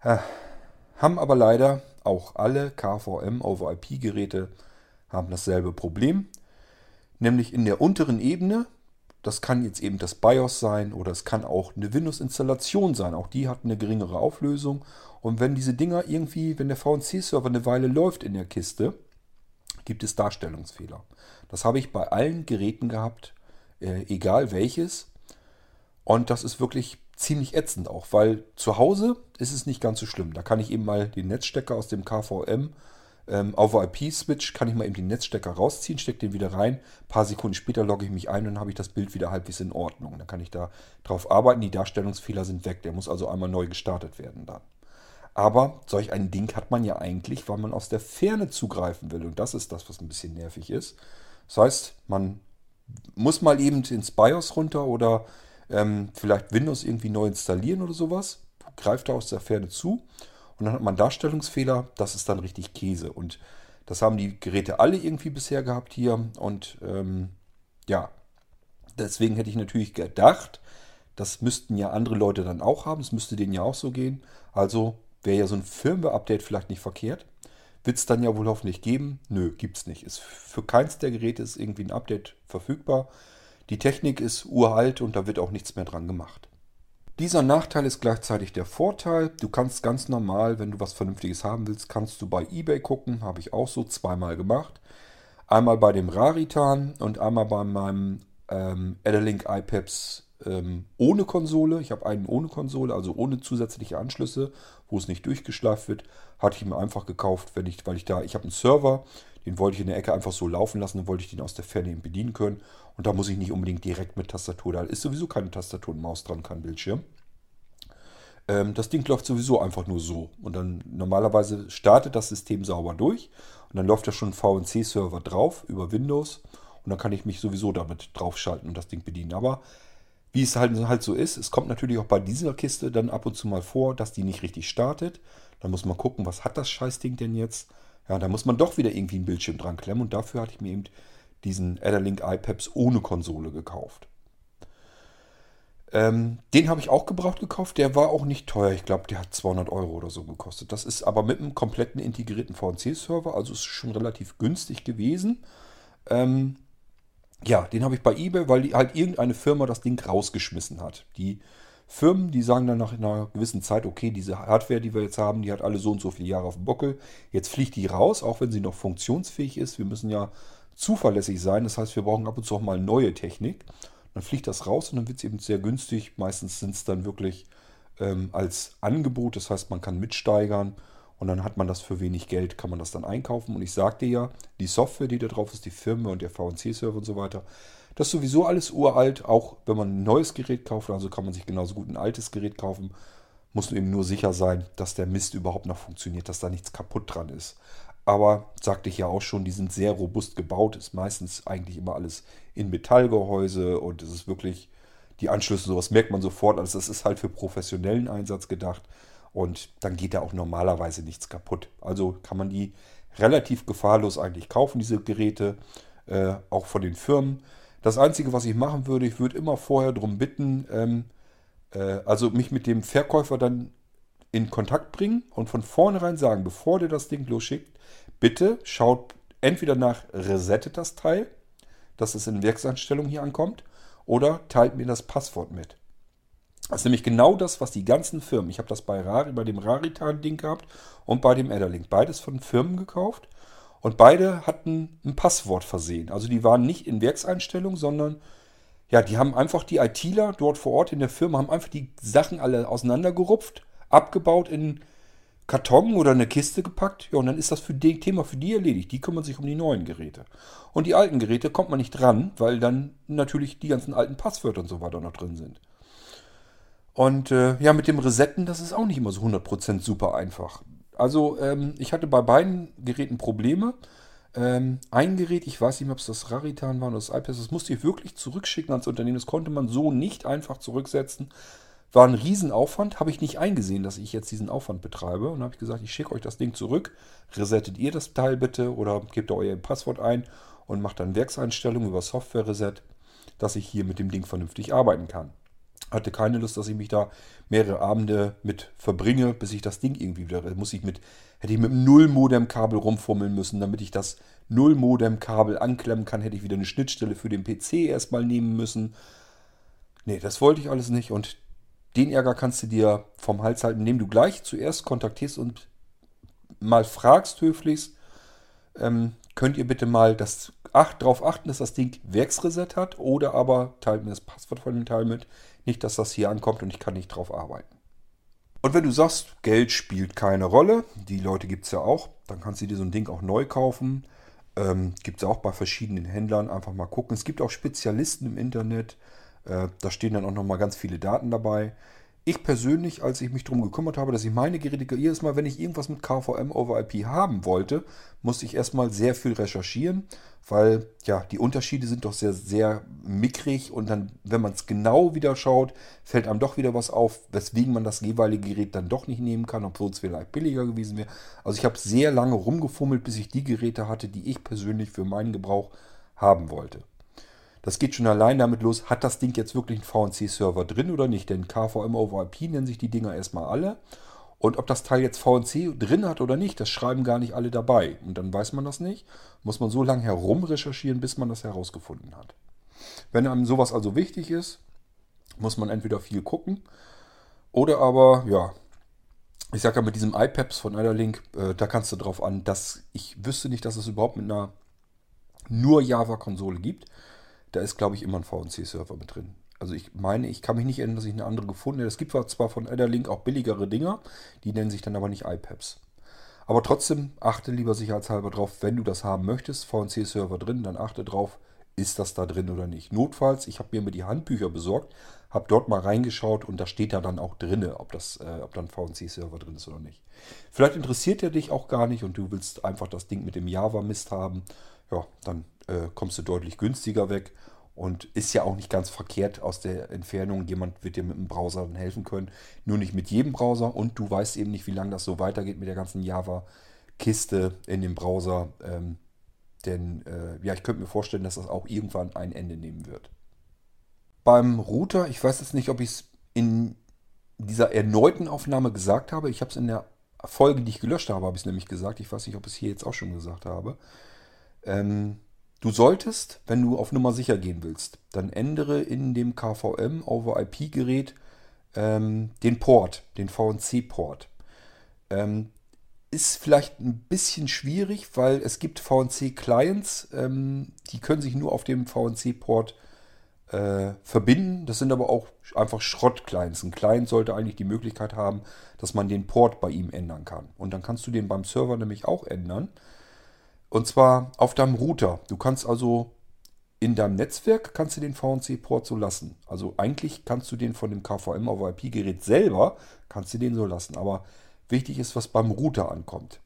Haben aber leider auch alle KVM over IP-Geräte haben dasselbe Problem. Nämlich in der unteren Ebene das kann jetzt eben das BIOS sein oder es kann auch eine Windows-Installation sein. Auch die hat eine geringere Auflösung. Und wenn diese Dinger irgendwie, wenn der VNC-Server eine Weile läuft in der Kiste, gibt es Darstellungsfehler. Das habe ich bei allen Geräten gehabt, äh, egal welches. Und das ist wirklich ziemlich ätzend auch, weil zu Hause ist es nicht ganz so schlimm. Da kann ich eben mal den Netzstecker aus dem KVM ähm, auf IP-Switch kann ich mal eben den Netzstecker rausziehen, stecke den wieder rein. Ein paar Sekunden später logge ich mich ein und dann habe ich das Bild wieder halbwegs in Ordnung. Dann kann ich da drauf arbeiten. Die Darstellungsfehler sind weg. Der muss also einmal neu gestartet werden dann. Aber solch ein Ding hat man ja eigentlich, weil man aus der Ferne zugreifen will. Und das ist das, was ein bisschen nervig ist. Das heißt, man muss mal eben ins BIOS runter oder ähm, vielleicht Windows irgendwie neu installieren oder sowas. Greift da aus der Ferne zu und dann hat man Darstellungsfehler, das ist dann richtig Käse. Und das haben die Geräte alle irgendwie bisher gehabt hier. Und ähm, ja, deswegen hätte ich natürlich gedacht, das müssten ja andere Leute dann auch haben. Es müsste denen ja auch so gehen. Also wäre ja so ein Firmware-Update vielleicht nicht verkehrt. Wird es dann ja wohl hoffentlich geben? Nö, gibt es nicht. Ist für keins der Geräte ist irgendwie ein Update verfügbar. Die Technik ist uralt und da wird auch nichts mehr dran gemacht. Dieser Nachteil ist gleichzeitig der Vorteil. Du kannst ganz normal, wenn du was Vernünftiges haben willst, kannst du bei eBay gucken. Habe ich auch so zweimal gemacht. Einmal bei dem Raritan und einmal bei meinem ähm, Adalink iPads ähm, ohne Konsole. Ich habe einen ohne Konsole, also ohne zusätzliche Anschlüsse, wo es nicht durchgeschleift wird. Hatte ich mir einfach gekauft, wenn ich, weil ich da, ich habe einen Server, den wollte ich in der Ecke einfach so laufen lassen, dann wollte ich den aus der Ferne bedienen können. Und da muss ich nicht unbedingt direkt mit Tastatur. Da ist sowieso keine Tastatur und Maus dran, kein Bildschirm. Ähm, das Ding läuft sowieso einfach nur so. Und dann normalerweise startet das System sauber durch. Und dann läuft da schon ein VNC-Server drauf über Windows. Und dann kann ich mich sowieso damit draufschalten und das Ding bedienen. Aber wie es halt, halt so ist, es kommt natürlich auch bei dieser Kiste dann ab und zu mal vor, dass die nicht richtig startet. Dann muss man gucken, was hat das Scheißding denn jetzt? Ja, da muss man doch wieder irgendwie einen Bildschirm dran klemmen. Und dafür hatte ich mir eben diesen Adderlink iPads ohne Konsole gekauft. Ähm, den habe ich auch gebraucht gekauft. Der war auch nicht teuer. Ich glaube, der hat 200 Euro oder so gekostet. Das ist aber mit einem kompletten integrierten VNC-Server. Also ist schon relativ günstig gewesen. Ähm, ja, den habe ich bei eBay, weil halt irgendeine Firma das Ding rausgeschmissen hat. Die Firmen, die sagen dann nach einer gewissen Zeit, okay, diese Hardware, die wir jetzt haben, die hat alle so und so viele Jahre auf dem Bockel. Jetzt fliegt die raus, auch wenn sie noch funktionsfähig ist. Wir müssen ja zuverlässig sein. Das heißt, wir brauchen ab und zu auch mal neue Technik. Dann fliegt das raus und dann wird es eben sehr günstig. Meistens sind es dann wirklich ähm, als Angebot. Das heißt, man kann mitsteigern und dann hat man das für wenig Geld, kann man das dann einkaufen. Und ich sagte ja, die Software, die da drauf ist, die Firma und der VNC-Server und so weiter, das ist sowieso alles uralt. Auch wenn man ein neues Gerät kauft, also kann man sich genauso gut ein altes Gerät kaufen. Muss eben nur sicher sein, dass der Mist überhaupt noch funktioniert, dass da nichts kaputt dran ist. Aber sagte ich ja auch schon, die sind sehr robust gebaut. Ist meistens eigentlich immer alles in Metallgehäuse und es ist wirklich die Anschlüsse, sowas merkt man sofort. Also das ist halt für professionellen Einsatz gedacht und dann geht da auch normalerweise nichts kaputt. Also kann man die relativ gefahrlos eigentlich kaufen, diese Geräte, äh, auch von den Firmen. Das Einzige, was ich machen würde, ich würde immer vorher darum bitten, ähm, äh, also mich mit dem Verkäufer dann in Kontakt bringen und von vornherein sagen, bevor der das Ding losschickt, bitte schaut entweder nach resettet das Teil, dass es in Werkseinstellung hier ankommt, oder teilt mir das Passwort mit. Das ist nämlich genau das, was die ganzen Firmen, ich habe das bei, Rari, bei dem Raritan-Ding gehabt und bei dem Adderlink, beides von Firmen gekauft und beide hatten ein Passwort versehen. Also die waren nicht in Werkseinstellung, sondern ja, die haben einfach die ITler dort vor Ort in der Firma, haben einfach die Sachen alle auseinandergerupft, abgebaut in Karton oder eine Kiste gepackt. Ja, und dann ist das für das Thema für die erledigt. Die kümmern sich um die neuen Geräte. Und die alten Geräte kommt man nicht dran, weil dann natürlich die ganzen alten Passwörter und so weiter noch drin sind. Und äh, ja, mit dem Resetten, das ist auch nicht immer so 100% super einfach. Also ähm, ich hatte bei beiden Geräten Probleme. Ähm, ein Gerät, ich weiß nicht mehr, ob es das Raritan war oder das iPad, das musste ich wirklich zurückschicken ans Unternehmen. Das konnte man so nicht einfach zurücksetzen. War ein Riesenaufwand, habe ich nicht eingesehen, dass ich jetzt diesen Aufwand betreibe. Und habe ich gesagt, ich schicke euch das Ding zurück. Resettet ihr das Teil bitte oder gebt euer Passwort ein und macht dann Werkseinstellungen über Software Reset, dass ich hier mit dem Ding vernünftig arbeiten kann hatte keine Lust, dass ich mich da mehrere Abende mit verbringe, bis ich das Ding irgendwie wieder. Muss ich mit, hätte ich mit einem Null-Modem-Kabel rumfummeln müssen, damit ich das Null-Modem-Kabel anklemmen kann, hätte ich wieder eine Schnittstelle für den PC erstmal nehmen müssen. Nee, das wollte ich alles nicht und den Ärger kannst du dir vom Hals halten, indem du gleich zuerst kontaktierst und mal fragst höflichst, ähm, könnt ihr bitte mal das acht, darauf achten, dass das Ding Werksreset hat oder aber teilt mir das Passwort von dem Teil mit. Nicht, dass das hier ankommt und ich kann nicht drauf arbeiten. Und wenn du sagst, Geld spielt keine Rolle, die Leute gibt es ja auch, dann kannst du dir so ein Ding auch neu kaufen. Ähm, gibt es auch bei verschiedenen Händlern. Einfach mal gucken. Es gibt auch Spezialisten im Internet. Äh, da stehen dann auch nochmal ganz viele Daten dabei. Ich persönlich, als ich mich darum gekümmert habe, dass ich meine Geräte, jedes Mal, wenn ich irgendwas mit KVM over IP haben wollte, musste ich erstmal sehr viel recherchieren, weil ja, die Unterschiede sind doch sehr, sehr mickrig und dann, wenn man es genau wieder schaut, fällt einem doch wieder was auf, weswegen man das jeweilige Gerät dann doch nicht nehmen kann, obwohl es vielleicht billiger gewesen wäre. Also ich habe sehr lange rumgefummelt, bis ich die Geräte hatte, die ich persönlich für meinen Gebrauch haben wollte. Das geht schon allein damit los, hat das Ding jetzt wirklich einen VNC-Server drin oder nicht? Denn KVM over IP nennen sich die Dinger erstmal alle. Und ob das Teil jetzt VNC drin hat oder nicht, das schreiben gar nicht alle dabei. Und dann weiß man das nicht. Muss man so lange herum recherchieren, bis man das herausgefunden hat. Wenn einem sowas also wichtig ist, muss man entweder viel gucken oder aber, ja, ich sage ja mit diesem iPads von Iderlink, äh, da kannst du drauf an, dass ich wüsste nicht, dass es überhaupt mit einer nur Java-Konsole gibt da ist, glaube ich, immer ein VNC-Server mit drin. Also ich meine, ich kann mich nicht erinnern, dass ich eine andere gefunden habe. Es gibt zwar von Adderlink auch billigere Dinger, die nennen sich dann aber nicht iPads. Aber trotzdem achte lieber sicherheitshalber drauf, wenn du das haben möchtest, VNC-Server drin, dann achte drauf, ist das da drin oder nicht. Notfalls, ich habe mir die Handbücher besorgt, habe dort mal reingeschaut und da steht da dann auch drin, ob, das, äh, ob dann VNC-Server drin ist oder nicht. Vielleicht interessiert der dich auch gar nicht und du willst einfach das Ding mit dem Java-Mist haben. Ja, dann äh, kommst du deutlich günstiger weg. Und ist ja auch nicht ganz verkehrt aus der Entfernung. Jemand wird dir mit dem Browser dann helfen können. Nur nicht mit jedem Browser. Und du weißt eben nicht, wie lange das so weitergeht mit der ganzen Java-Kiste in dem Browser. Ähm, denn äh, ja, ich könnte mir vorstellen, dass das auch irgendwann ein Ende nehmen wird. Beim Router, ich weiß jetzt nicht, ob ich es in dieser erneuten Aufnahme gesagt habe. Ich habe es in der Folge, die ich gelöscht habe, habe ich es nämlich gesagt. Ich weiß nicht, ob ich es hier jetzt auch schon gesagt habe. Ähm, Du solltest, wenn du auf Nummer sicher gehen willst, dann ändere in dem KVM over IP Gerät ähm, den Port, den VNC-Port. Ähm, ist vielleicht ein bisschen schwierig, weil es gibt VNC-Clients, ähm, die können sich nur auf dem VNC-Port äh, verbinden. Das sind aber auch einfach Schrott-Clients. Ein Client sollte eigentlich die Möglichkeit haben, dass man den Port bei ihm ändern kann. Und dann kannst du den beim Server nämlich auch ändern. Und zwar auf deinem Router. Du kannst also in deinem Netzwerk kannst du den VNC-Port so lassen. Also eigentlich kannst du den von dem KVM auf IP-Gerät selber, kannst du den so lassen. Aber wichtig ist, was beim Router ankommt.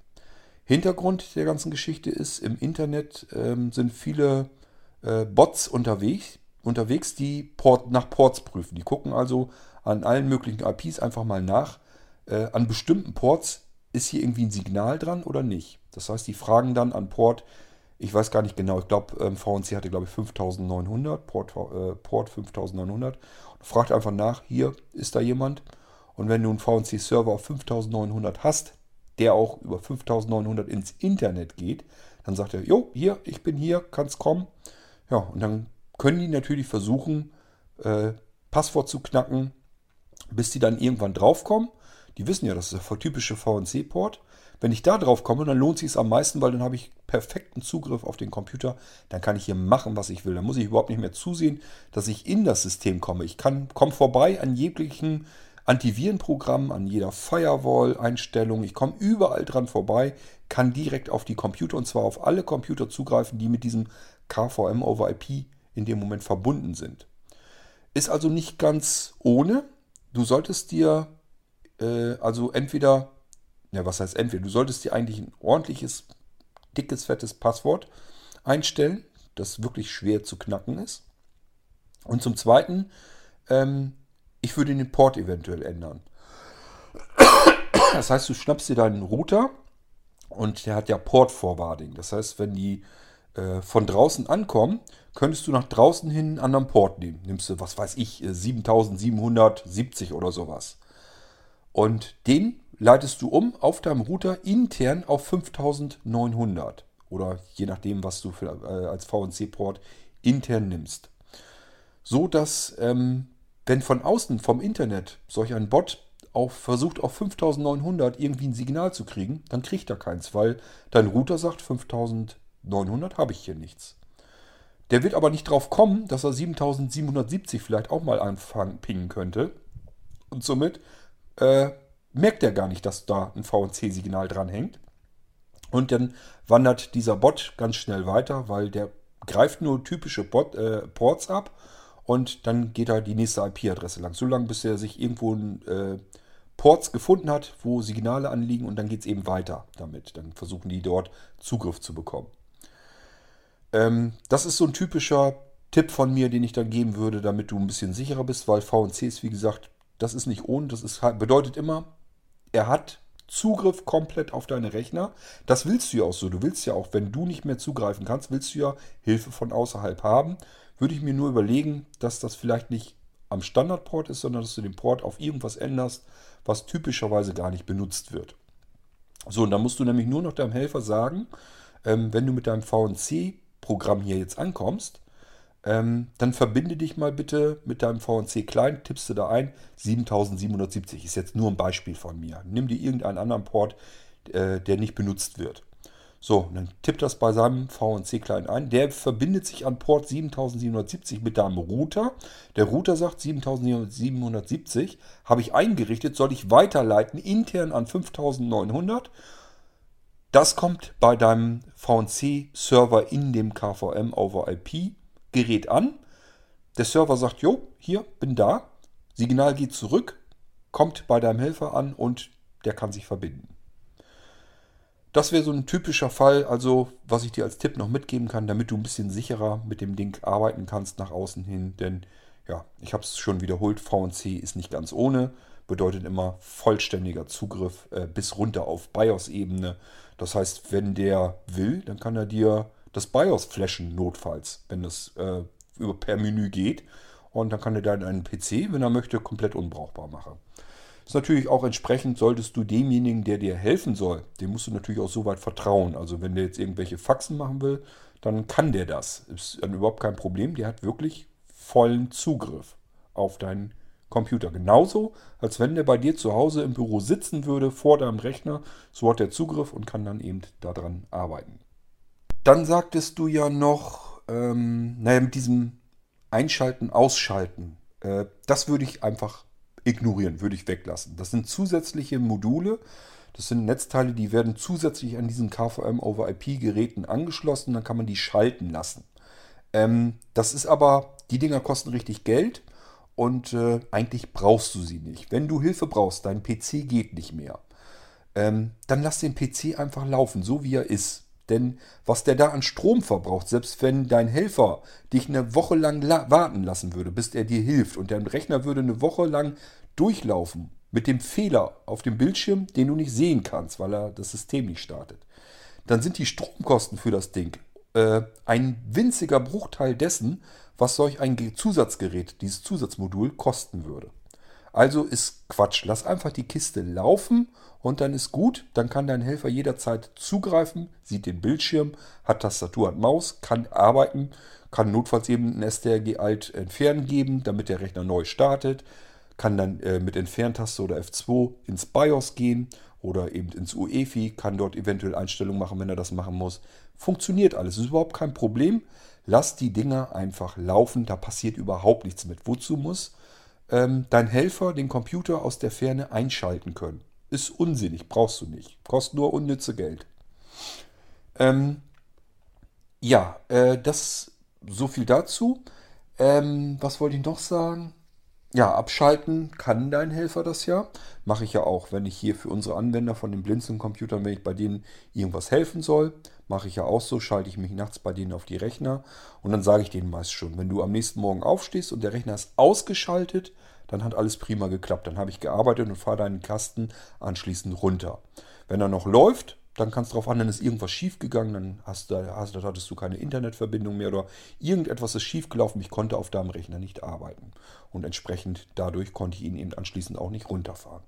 Hintergrund der ganzen Geschichte ist, im Internet ähm, sind viele äh, Bots unterwegs, unterwegs, die Port, nach Ports prüfen. Die gucken also an allen möglichen IPs einfach mal nach. Äh, an bestimmten Ports ist hier irgendwie ein Signal dran oder nicht. Das heißt, die fragen dann an Port, ich weiß gar nicht genau, ich glaube, ähm, VNC hatte, glaube ich, 5900, Port, äh, Port 5900. fragt einfach nach, hier ist da jemand. Und wenn du einen VNC-Server auf 5900 hast, der auch über 5900 ins Internet geht, dann sagt er, jo, hier, ich bin hier, kannst kommen. Ja, und dann können die natürlich versuchen, äh, Passwort zu knacken, bis die dann irgendwann draufkommen. Die wissen ja, das ist der typische VNC-Port. Wenn ich da drauf komme, dann lohnt es sich am meisten, weil dann habe ich perfekten Zugriff auf den Computer. Dann kann ich hier machen, was ich will. Dann muss ich überhaupt nicht mehr zusehen, dass ich in das System komme. Ich kann komme vorbei an jeglichen Antivirenprogramm, an jeder Firewall-Einstellung. Ich komme überall dran vorbei, kann direkt auf die Computer und zwar auf alle Computer zugreifen, die mit diesem KVM over IP in dem Moment verbunden sind. Ist also nicht ganz ohne. Du solltest dir äh, also entweder, ja, was heißt entweder, du solltest dir eigentlich ein ordentliches, dickes, fettes Passwort einstellen, das wirklich schwer zu knacken ist. Und zum Zweiten, ähm, ich würde den Port eventuell ändern. Das heißt, du schnappst dir deinen Router und der hat ja Port Forwarding. Das heißt, wenn die äh, von draußen ankommen, könntest du nach draußen hin einen anderen Port nehmen. Nimmst du, was weiß ich, 7770 äh, oder sowas. Und den leitest du um auf deinem Router intern auf 5900. Oder je nachdem, was du für, äh, als VNC-Port intern nimmst. So dass ähm, wenn von außen, vom Internet, solch ein Bot auf, versucht auf 5900 irgendwie ein Signal zu kriegen, dann kriegt er keins, weil dein Router sagt 5900 habe ich hier nichts. Der wird aber nicht drauf kommen, dass er 7770 vielleicht auch mal anfangen pingen könnte. Und somit äh, merkt er gar nicht, dass da ein VNC-Signal dran hängt. Und dann wandert dieser Bot ganz schnell weiter, weil der greift nur typische Bot, äh, Ports ab und dann geht er die nächste IP-Adresse lang. So lange, bis er sich irgendwo ein äh, Ports gefunden hat, wo Signale anliegen und dann geht es eben weiter damit. Dann versuchen die dort Zugriff zu bekommen. Ähm, das ist so ein typischer Tipp von mir, den ich dann geben würde, damit du ein bisschen sicherer bist, weil VNC ist, wie gesagt, das ist nicht ohne. Das ist, bedeutet immer, er hat Zugriff komplett auf deine Rechner. Das willst du ja auch so. Du willst ja auch, wenn du nicht mehr zugreifen kannst, willst du ja Hilfe von außerhalb haben würde ich mir nur überlegen, dass das vielleicht nicht am Standardport ist, sondern dass du den Port auf irgendwas änderst, was typischerweise gar nicht benutzt wird. So, und dann musst du nämlich nur noch deinem Helfer sagen, ähm, wenn du mit deinem VNC-Programm hier jetzt ankommst, ähm, dann verbinde dich mal bitte mit deinem VNC-Client, tippst du da ein, 7770 ist jetzt nur ein Beispiel von mir. Nimm dir irgendeinen anderen Port, äh, der nicht benutzt wird. So, dann tippt das bei seinem VNC-Client ein. Der verbindet sich an Port 7770 mit deinem Router. Der Router sagt 7770 habe ich eingerichtet, soll ich weiterleiten intern an 5900. Das kommt bei deinem VNC-Server in dem KVM over IP Gerät an. Der Server sagt, jo, hier, bin da. Signal geht zurück, kommt bei deinem Helfer an und der kann sich verbinden. Das wäre so ein typischer Fall, also was ich dir als Tipp noch mitgeben kann, damit du ein bisschen sicherer mit dem Ding arbeiten kannst nach außen hin. Denn ja, ich habe es schon wiederholt, VNC ist nicht ganz ohne, bedeutet immer vollständiger Zugriff äh, bis runter auf BIOS-Ebene. Das heißt, wenn der will, dann kann er dir das BIOS flashen, notfalls, wenn das äh, über per Menü geht. Und dann kann er dann einen PC, wenn er möchte, komplett unbrauchbar machen. Ist natürlich auch entsprechend, solltest du demjenigen, der dir helfen soll, dem musst du natürlich auch so weit vertrauen. Also wenn der jetzt irgendwelche Faxen machen will, dann kann der das. Ist dann überhaupt kein Problem. Der hat wirklich vollen Zugriff auf deinen Computer. Genauso, als wenn der bei dir zu Hause im Büro sitzen würde, vor deinem Rechner. So hat er Zugriff und kann dann eben daran arbeiten. Dann sagtest du ja noch, ähm, naja, mit diesem Einschalten, Ausschalten. Äh, das würde ich einfach ignorieren, würde ich weglassen. Das sind zusätzliche Module. Das sind Netzteile, die werden zusätzlich an diesen KVM over IP Geräten angeschlossen. Dann kann man die schalten lassen. Ähm, das ist aber, die Dinger kosten richtig Geld und äh, eigentlich brauchst du sie nicht. Wenn du Hilfe brauchst, dein PC geht nicht mehr, ähm, dann lass den PC einfach laufen, so wie er ist. Denn was der da an Strom verbraucht, selbst wenn dein Helfer dich eine Woche lang la warten lassen würde, bis er dir hilft und dein Rechner würde eine Woche lang durchlaufen mit dem Fehler auf dem Bildschirm, den du nicht sehen kannst, weil er das System nicht startet, dann sind die Stromkosten für das Ding äh, ein winziger Bruchteil dessen, was solch ein Zusatzgerät, dieses Zusatzmodul, kosten würde. Also ist Quatsch. Lass einfach die Kiste laufen und dann ist gut. Dann kann dein Helfer jederzeit zugreifen, sieht den Bildschirm, hat Tastatur und Maus, kann arbeiten, kann notfalls eben ein STRG Alt entfernen geben, damit der Rechner neu startet, kann dann äh, mit Entferntaste oder F2 ins BIOS gehen oder eben ins UEFI, kann dort eventuell Einstellungen machen, wenn er das machen muss. Funktioniert alles, ist überhaupt kein Problem. Lass die Dinger einfach laufen, da passiert überhaupt nichts mit. Wozu muss ähm, dein Helfer den Computer aus der Ferne einschalten können? Ist unsinnig, brauchst du nicht. Kostet nur unnütze Geld. Ähm, ja, äh, das so viel dazu. Ähm, was wollte ich noch sagen? Ja, abschalten kann dein Helfer das ja. Mache ich ja auch, wenn ich hier für unsere Anwender von den Blinzeln-Computern, wenn ich bei denen irgendwas helfen soll, mache ich ja auch so, schalte ich mich nachts bei denen auf die Rechner und dann sage ich denen meist schon, wenn du am nächsten Morgen aufstehst und der Rechner ist ausgeschaltet, dann hat alles prima geklappt. Dann habe ich gearbeitet und fahre deinen Kasten anschließend runter. Wenn er noch läuft, dann kann es darauf an, dann ist irgendwas schiefgegangen, dann hast du, hast, hattest du keine Internetverbindung mehr oder irgendetwas ist schiefgelaufen. Ich konnte auf deinem Rechner nicht arbeiten. Und entsprechend dadurch konnte ich ihn eben anschließend auch nicht runterfahren.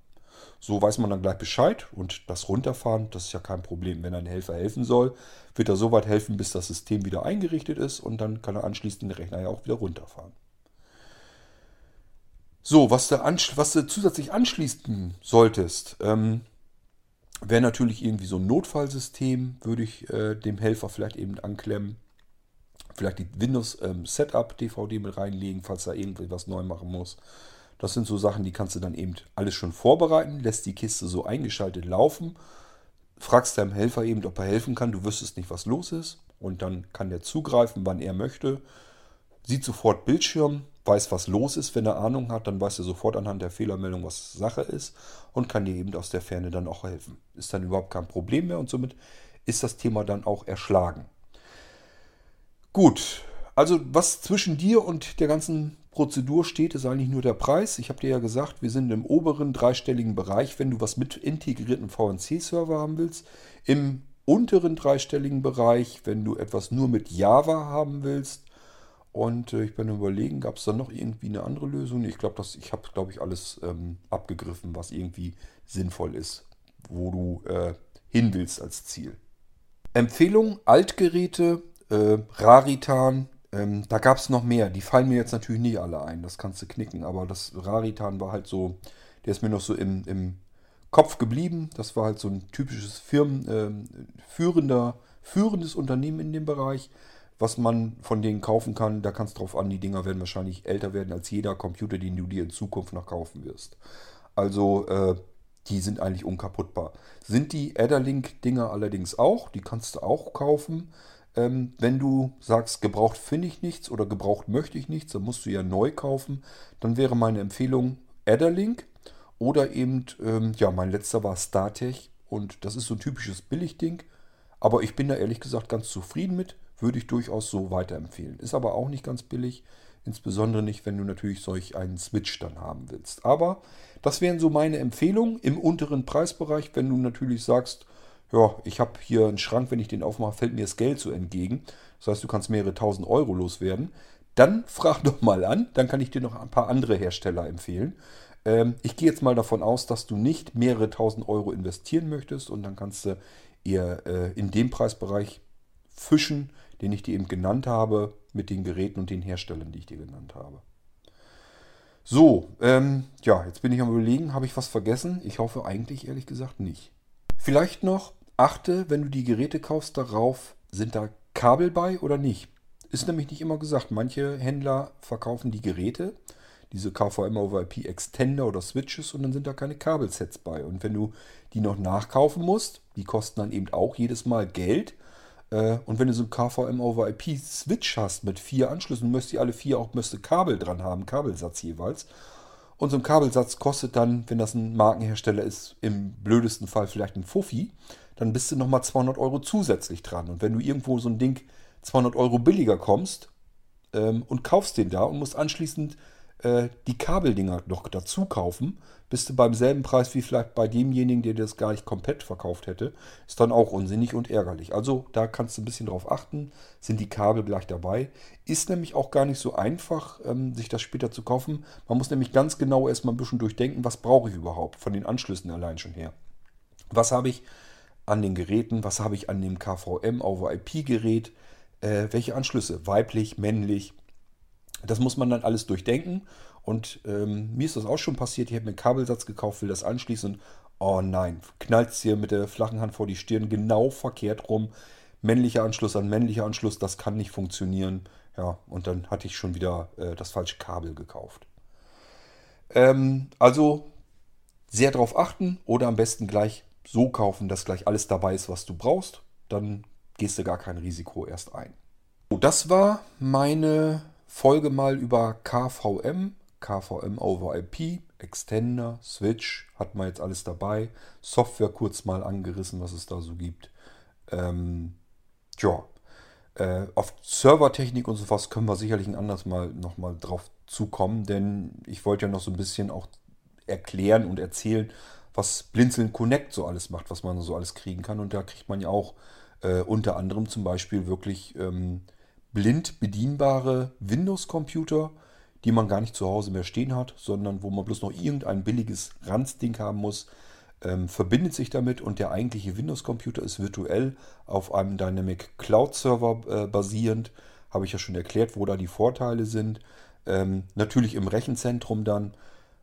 So weiß man dann gleich Bescheid und das Runterfahren, das ist ja kein Problem. Wenn ein Helfer helfen soll, wird er so weit helfen, bis das System wieder eingerichtet ist und dann kann er anschließend den Rechner ja auch wieder runterfahren. So, was du, was du zusätzlich anschließen solltest, ähm, wäre natürlich irgendwie so ein Notfallsystem, würde ich äh, dem Helfer vielleicht eben anklemmen. Vielleicht die Windows ähm, Setup DVD mit reinlegen, falls er irgendwie was neu machen muss. Das sind so Sachen, die kannst du dann eben alles schon vorbereiten, lässt die Kiste so eingeschaltet laufen, fragst deinem Helfer eben, ob er helfen kann, du wüsstest nicht, was los ist und dann kann der zugreifen, wann er möchte, sieht sofort Bildschirm, weiß, was los ist. Wenn er Ahnung hat, dann weiß er sofort anhand der Fehlermeldung, was Sache ist und kann dir eben aus der Ferne dann auch helfen. Ist dann überhaupt kein Problem mehr und somit ist das Thema dann auch erschlagen. Gut, also was zwischen dir und der ganzen Prozedur steht, ist eigentlich nur der Preis. Ich habe dir ja gesagt, wir sind im oberen dreistelligen Bereich, wenn du was mit integrierten VNC-Server haben willst. Im unteren dreistelligen Bereich, wenn du etwas nur mit Java haben willst. Und äh, ich bin überlegen, gab es da noch irgendwie eine andere Lösung? Ich glaube, ich habe, glaube ich, alles ähm, abgegriffen, was irgendwie sinnvoll ist, wo du äh, hin willst als Ziel. Empfehlung, Altgeräte, äh, Raritan, ähm, da gab es noch mehr. Die fallen mir jetzt natürlich nicht alle ein, das kannst du knicken. Aber das Raritan war halt so, der ist mir noch so im, im Kopf geblieben. Das war halt so ein typisches Firmen, äh, führender, führendes Unternehmen in dem Bereich was man von denen kaufen kann. Da kannst drauf an, die Dinger werden wahrscheinlich älter werden als jeder Computer, den du dir in Zukunft noch kaufen wirst. Also äh, die sind eigentlich unkaputtbar. Sind die Adderlink-Dinger allerdings auch, die kannst du auch kaufen. Ähm, wenn du sagst, gebraucht finde ich nichts oder gebraucht möchte ich nichts, dann musst du ja neu kaufen. Dann wäre meine Empfehlung Adderlink oder eben, ähm, ja, mein letzter war StarTech und das ist so ein typisches Billigding. Aber ich bin da ehrlich gesagt ganz zufrieden mit würde ich durchaus so weiterempfehlen. Ist aber auch nicht ganz billig, insbesondere nicht, wenn du natürlich solch einen Switch dann haben willst. Aber das wären so meine Empfehlungen im unteren Preisbereich, wenn du natürlich sagst, ja, ich habe hier einen Schrank, wenn ich den aufmache, fällt mir das Geld so entgegen. Das heißt, du kannst mehrere tausend Euro loswerden. Dann frag doch mal an, dann kann ich dir noch ein paar andere Hersteller empfehlen. Ähm, ich gehe jetzt mal davon aus, dass du nicht mehrere tausend Euro investieren möchtest und dann kannst du eher äh, in dem Preisbereich fischen, den ich dir eben genannt habe, mit den Geräten und den Herstellern, die ich dir genannt habe. So, ähm, ja, jetzt bin ich am überlegen, habe ich was vergessen? Ich hoffe eigentlich ehrlich gesagt nicht. Vielleicht noch, achte, wenn du die Geräte kaufst, darauf, sind da Kabel bei oder nicht. Ist nämlich nicht immer gesagt. Manche Händler verkaufen die Geräte, diese KVM over IP Extender oder Switches und dann sind da keine Kabelsets bei. Und wenn du die noch nachkaufen musst, die kosten dann eben auch jedes Mal Geld. Äh, und wenn du so ein KVM over IP Switch hast mit vier Anschlüssen, müsst ihr alle vier auch müsste Kabel dran haben, Kabelsatz jeweils. Und so ein Kabelsatz kostet dann, wenn das ein Markenhersteller ist, im blödesten Fall vielleicht ein Fuffi, dann bist du nochmal 200 Euro zusätzlich dran. Und wenn du irgendwo so ein Ding 200 Euro billiger kommst ähm, und kaufst den da und musst anschließend äh, die Kabeldinger noch dazu kaufen, bist du beim selben Preis wie vielleicht bei demjenigen, der das gar nicht komplett verkauft hätte. Ist dann auch unsinnig und ärgerlich. Also da kannst du ein bisschen drauf achten. Sind die Kabel gleich dabei? Ist nämlich auch gar nicht so einfach, ähm, sich das später zu kaufen. Man muss nämlich ganz genau erstmal ein bisschen durchdenken, was brauche ich überhaupt von den Anschlüssen allein schon her. Was habe ich an den Geräten? Was habe ich an dem KVM over IP Gerät? Äh, welche Anschlüsse? Weiblich, männlich? Das muss man dann alles durchdenken. Und ähm, mir ist das auch schon passiert. Ich habe mir einen Kabelsatz gekauft, will das anschließen. Oh nein, knallt es hier mit der flachen Hand vor die Stirn, genau verkehrt rum. Männlicher Anschluss an männlicher Anschluss, das kann nicht funktionieren. Ja, und dann hatte ich schon wieder äh, das falsche Kabel gekauft. Ähm, also sehr darauf achten oder am besten gleich so kaufen, dass gleich alles dabei ist, was du brauchst. Dann gehst du gar kein Risiko erst ein. So, das war meine Folge mal über KVM, KVM over IP, Extender, Switch, hat man jetzt alles dabei. Software kurz mal angerissen, was es da so gibt. Ähm, ja, äh, auf Servertechnik und sowas können wir sicherlich ein anderes Mal nochmal drauf zukommen, denn ich wollte ja noch so ein bisschen auch erklären und erzählen, was Blinzeln Connect so alles macht, was man so alles kriegen kann. Und da kriegt man ja auch äh, unter anderem zum Beispiel wirklich ähm, blind bedienbare Windows-Computer, die man gar nicht zu Hause mehr stehen hat, sondern wo man bloß noch irgendein billiges Ranzding haben muss, ähm, verbindet sich damit und der eigentliche Windows-Computer ist virtuell auf einem Dynamic Cloud Server äh, basierend. Habe ich ja schon erklärt, wo da die Vorteile sind. Ähm, natürlich im Rechenzentrum dann.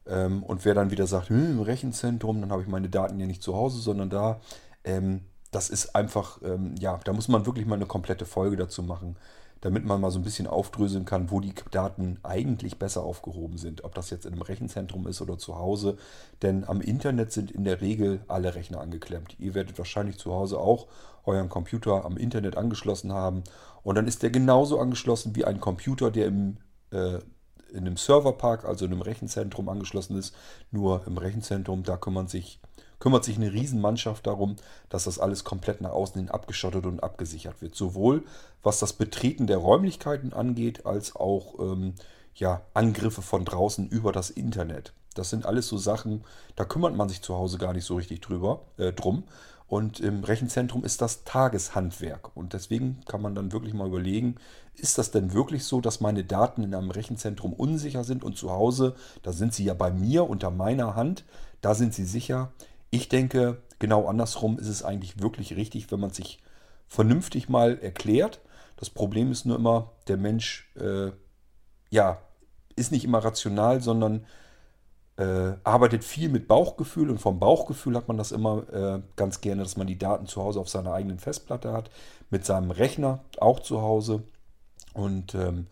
Ähm, und wer dann wieder sagt, hm, im Rechenzentrum, dann habe ich meine Daten ja nicht zu Hause, sondern da. Ähm, das ist einfach, ähm, ja, da muss man wirklich mal eine komplette Folge dazu machen damit man mal so ein bisschen aufdröseln kann, wo die Daten eigentlich besser aufgehoben sind. Ob das jetzt in einem Rechenzentrum ist oder zu Hause. Denn am Internet sind in der Regel alle Rechner angeklemmt. Ihr werdet wahrscheinlich zu Hause auch euren Computer am Internet angeschlossen haben. Und dann ist der genauso angeschlossen wie ein Computer, der im, äh, in einem Serverpark, also in einem Rechenzentrum angeschlossen ist. Nur im Rechenzentrum, da kümmern sich kümmert sich eine Riesenmannschaft darum, dass das alles komplett nach außen hin abgeschottet und abgesichert wird. Sowohl was das Betreten der Räumlichkeiten angeht, als auch ähm, ja, Angriffe von draußen über das Internet. Das sind alles so Sachen, da kümmert man sich zu Hause gar nicht so richtig drüber, äh, drum. Und im Rechenzentrum ist das Tageshandwerk. Und deswegen kann man dann wirklich mal überlegen, ist das denn wirklich so, dass meine Daten in einem Rechenzentrum unsicher sind und zu Hause, da sind sie ja bei mir unter meiner Hand, da sind sie sicher. Ich denke, genau andersrum ist es eigentlich wirklich richtig, wenn man sich vernünftig mal erklärt. Das Problem ist nur immer, der Mensch, äh, ja, ist nicht immer rational, sondern äh, arbeitet viel mit Bauchgefühl und vom Bauchgefühl hat man das immer äh, ganz gerne, dass man die Daten zu Hause auf seiner eigenen Festplatte hat, mit seinem Rechner auch zu Hause. Und ähm,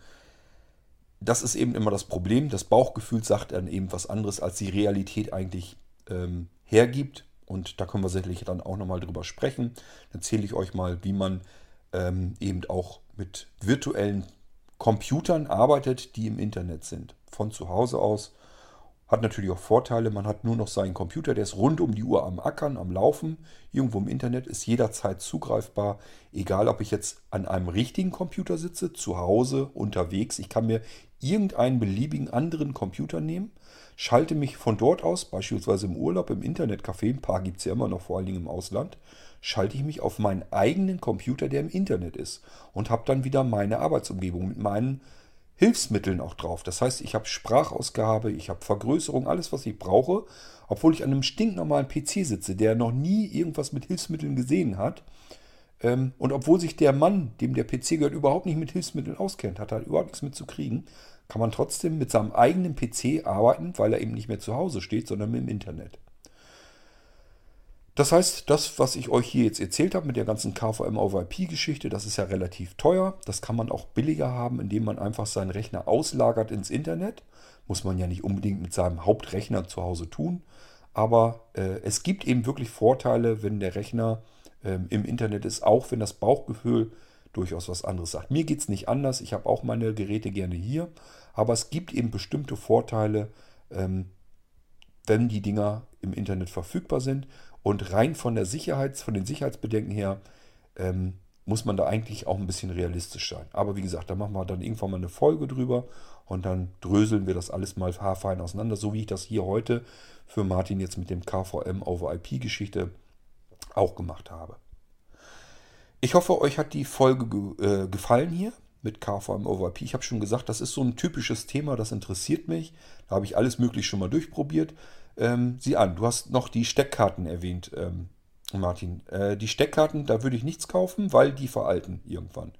das ist eben immer das Problem. Das Bauchgefühl sagt dann eben was anderes, als die Realität eigentlich ähm, hergibt. Und da können wir sicherlich dann auch nochmal drüber sprechen. Dann erzähle ich euch mal, wie man ähm, eben auch mit virtuellen Computern arbeitet, die im Internet sind. Von zu Hause aus. Hat natürlich auch Vorteile. Man hat nur noch seinen Computer, der ist rund um die Uhr am Ackern, am Laufen. Irgendwo im Internet ist jederzeit zugreifbar. Egal, ob ich jetzt an einem richtigen Computer sitze, zu Hause, unterwegs. Ich kann mir irgendeinen beliebigen anderen Computer nehmen schalte mich von dort aus, beispielsweise im Urlaub, im Internetcafé, ein paar gibt es ja immer noch, vor allen Dingen im Ausland, schalte ich mich auf meinen eigenen Computer, der im Internet ist und habe dann wieder meine Arbeitsumgebung mit meinen Hilfsmitteln auch drauf. Das heißt, ich habe Sprachausgabe, ich habe Vergrößerung, alles, was ich brauche, obwohl ich an einem stinknormalen PC sitze, der noch nie irgendwas mit Hilfsmitteln gesehen hat. Ähm, und obwohl sich der Mann, dem der PC gehört, überhaupt nicht mit Hilfsmitteln auskennt, hat er überhaupt nichts mit zu kriegen, kann man trotzdem mit seinem eigenen PC arbeiten, weil er eben nicht mehr zu Hause steht, sondern im Internet. Das heißt, das, was ich euch hier jetzt erzählt habe mit der ganzen KVM over IP-Geschichte, das ist ja relativ teuer. Das kann man auch billiger haben, indem man einfach seinen Rechner auslagert ins Internet. Muss man ja nicht unbedingt mit seinem Hauptrechner zu Hause tun. Aber äh, es gibt eben wirklich Vorteile, wenn der Rechner äh, im Internet ist, auch wenn das Bauchgefühl durchaus was anderes sagt. Mir geht es nicht anders. Ich habe auch meine Geräte gerne hier. Aber es gibt eben bestimmte Vorteile, ähm, wenn die Dinger im Internet verfügbar sind. Und rein von der Sicherheit, von den Sicherheitsbedenken her, ähm, muss man da eigentlich auch ein bisschen realistisch sein. Aber wie gesagt, da machen wir dann irgendwann mal eine Folge drüber und dann dröseln wir das alles mal haarfein auseinander, so wie ich das hier heute für Martin jetzt mit dem KVM over IP Geschichte auch gemacht habe. Ich hoffe, euch hat die Folge ge äh, gefallen hier mit KVM over IP. Ich habe schon gesagt, das ist so ein typisches Thema, das interessiert mich. Da habe ich alles möglich schon mal durchprobiert. Ähm, sieh an, du hast noch die Steckkarten erwähnt, ähm, Martin. Äh, die Steckkarten, da würde ich nichts kaufen, weil die veralten irgendwann.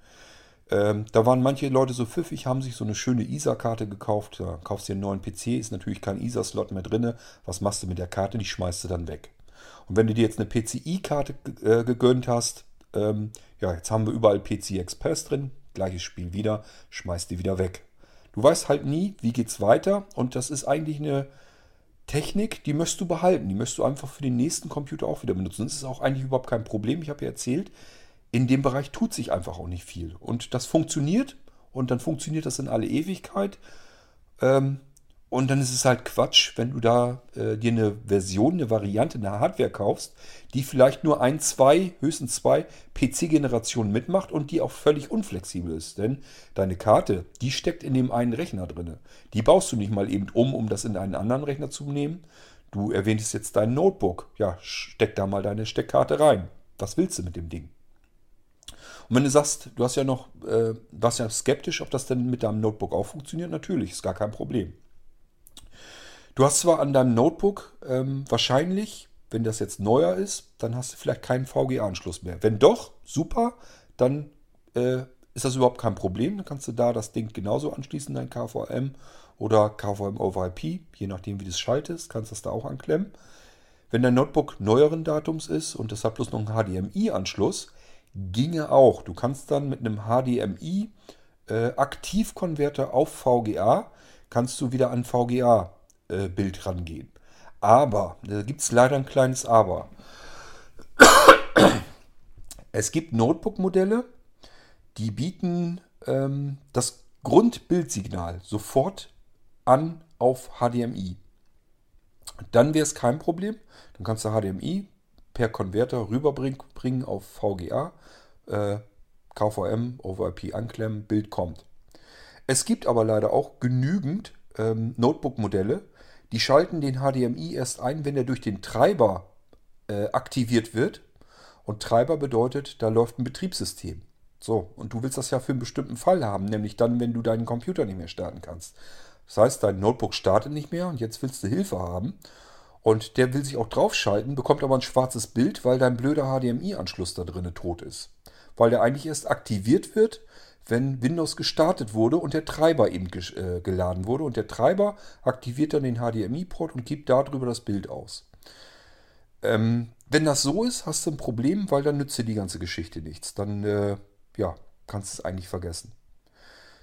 Ähm, da waren manche Leute so pfiffig, haben sich so eine schöne ISA-Karte gekauft. Da kaufst du dir einen neuen PC, ist natürlich kein ISA-Slot mehr drin. Was machst du mit der Karte? Die schmeißt du dann weg. Und wenn du dir jetzt eine PCI-Karte äh, gegönnt hast, ähm, ja, jetzt haben wir überall PCI Express drin, gleiches Spiel wieder, schmeißt die wieder weg. Du weißt halt nie, wie geht's weiter und das ist eigentlich eine Technik, die möchtest du behalten. Die möchtest du einfach für den nächsten Computer auch wieder benutzen. Das ist auch eigentlich überhaupt kein Problem. Ich habe ja erzählt, in dem Bereich tut sich einfach auch nicht viel. Und das funktioniert und dann funktioniert das in alle Ewigkeit. Ähm, und dann ist es halt Quatsch, wenn du da äh, dir eine Version, eine Variante, eine Hardware kaufst, die vielleicht nur ein, zwei, höchstens zwei PC-Generationen mitmacht und die auch völlig unflexibel ist. Denn deine Karte, die steckt in dem einen Rechner drin. Die baust du nicht mal eben um, um das in einen anderen Rechner zu nehmen. Du erwähntest jetzt dein Notebook. Ja, steck da mal deine Steckkarte rein. Was willst du mit dem Ding? Und wenn du sagst, du hast ja noch, äh, warst ja skeptisch, ob das denn mit deinem Notebook auch funktioniert, natürlich, ist gar kein Problem. Du hast zwar an deinem Notebook ähm, wahrscheinlich, wenn das jetzt neuer ist, dann hast du vielleicht keinen VGA-Anschluss mehr. Wenn doch, super, dann äh, ist das überhaupt kein Problem. Dann kannst du da das Ding genauso anschließen, dein KVM oder KVM over IP, je nachdem wie du es schaltest, kannst du das da auch anklemmen. Wenn dein Notebook neueren Datums ist und es hat bloß noch einen HDMI-Anschluss, ginge auch. Du kannst dann mit einem HDMI äh, Aktivkonverter auf VGA kannst du wieder an VGA äh, Bild rangehen. Aber, da gibt es leider ein kleines Aber. Es gibt Notebook-Modelle, die bieten ähm, das Grundbildsignal sofort an auf HDMI. Dann wäre es kein Problem. Dann kannst du HDMI per Konverter rüberbringen auf VGA, äh, KVM, over IP anklemmen, Bild kommt. Es gibt aber leider auch genügend ähm, Notebook-Modelle, die schalten den HDMI erst ein, wenn er durch den Treiber äh, aktiviert wird. Und Treiber bedeutet, da läuft ein Betriebssystem. So, und du willst das ja für einen bestimmten Fall haben, nämlich dann, wenn du deinen Computer nicht mehr starten kannst. Das heißt, dein Notebook startet nicht mehr und jetzt willst du Hilfe haben. Und der will sich auch draufschalten, bekommt aber ein schwarzes Bild, weil dein blöder HDMI-Anschluss da drin tot ist. Weil der eigentlich erst aktiviert wird, wenn Windows gestartet wurde und der Treiber eben äh, geladen wurde. Und der Treiber aktiviert dann den HDMI-Port und gibt darüber das Bild aus. Ähm, wenn das so ist, hast du ein Problem, weil dann nützt dir die ganze Geschichte nichts. Dann äh, ja, kannst du es eigentlich vergessen.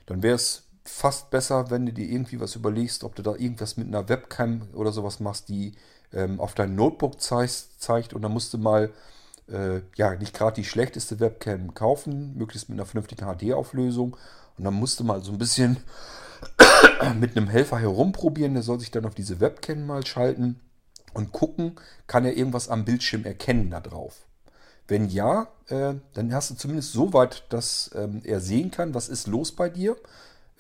Dann wäre es fast besser, wenn du dir irgendwie was überlegst, ob du da irgendwas mit einer Webcam oder sowas machst, die ähm, auf dein Notebook zeigt, zeigt und dann musst du mal äh, ja, nicht gerade die schlechteste Webcam kaufen, möglichst mit einer vernünftigen HD-Auflösung. Und dann musste mal so ein bisschen mit einem Helfer herumprobieren. Der soll sich dann auf diese Webcam mal schalten und gucken, kann er irgendwas am Bildschirm erkennen da drauf. Wenn ja, äh, dann hast du zumindest so weit, dass ähm, er sehen kann, was ist los bei dir.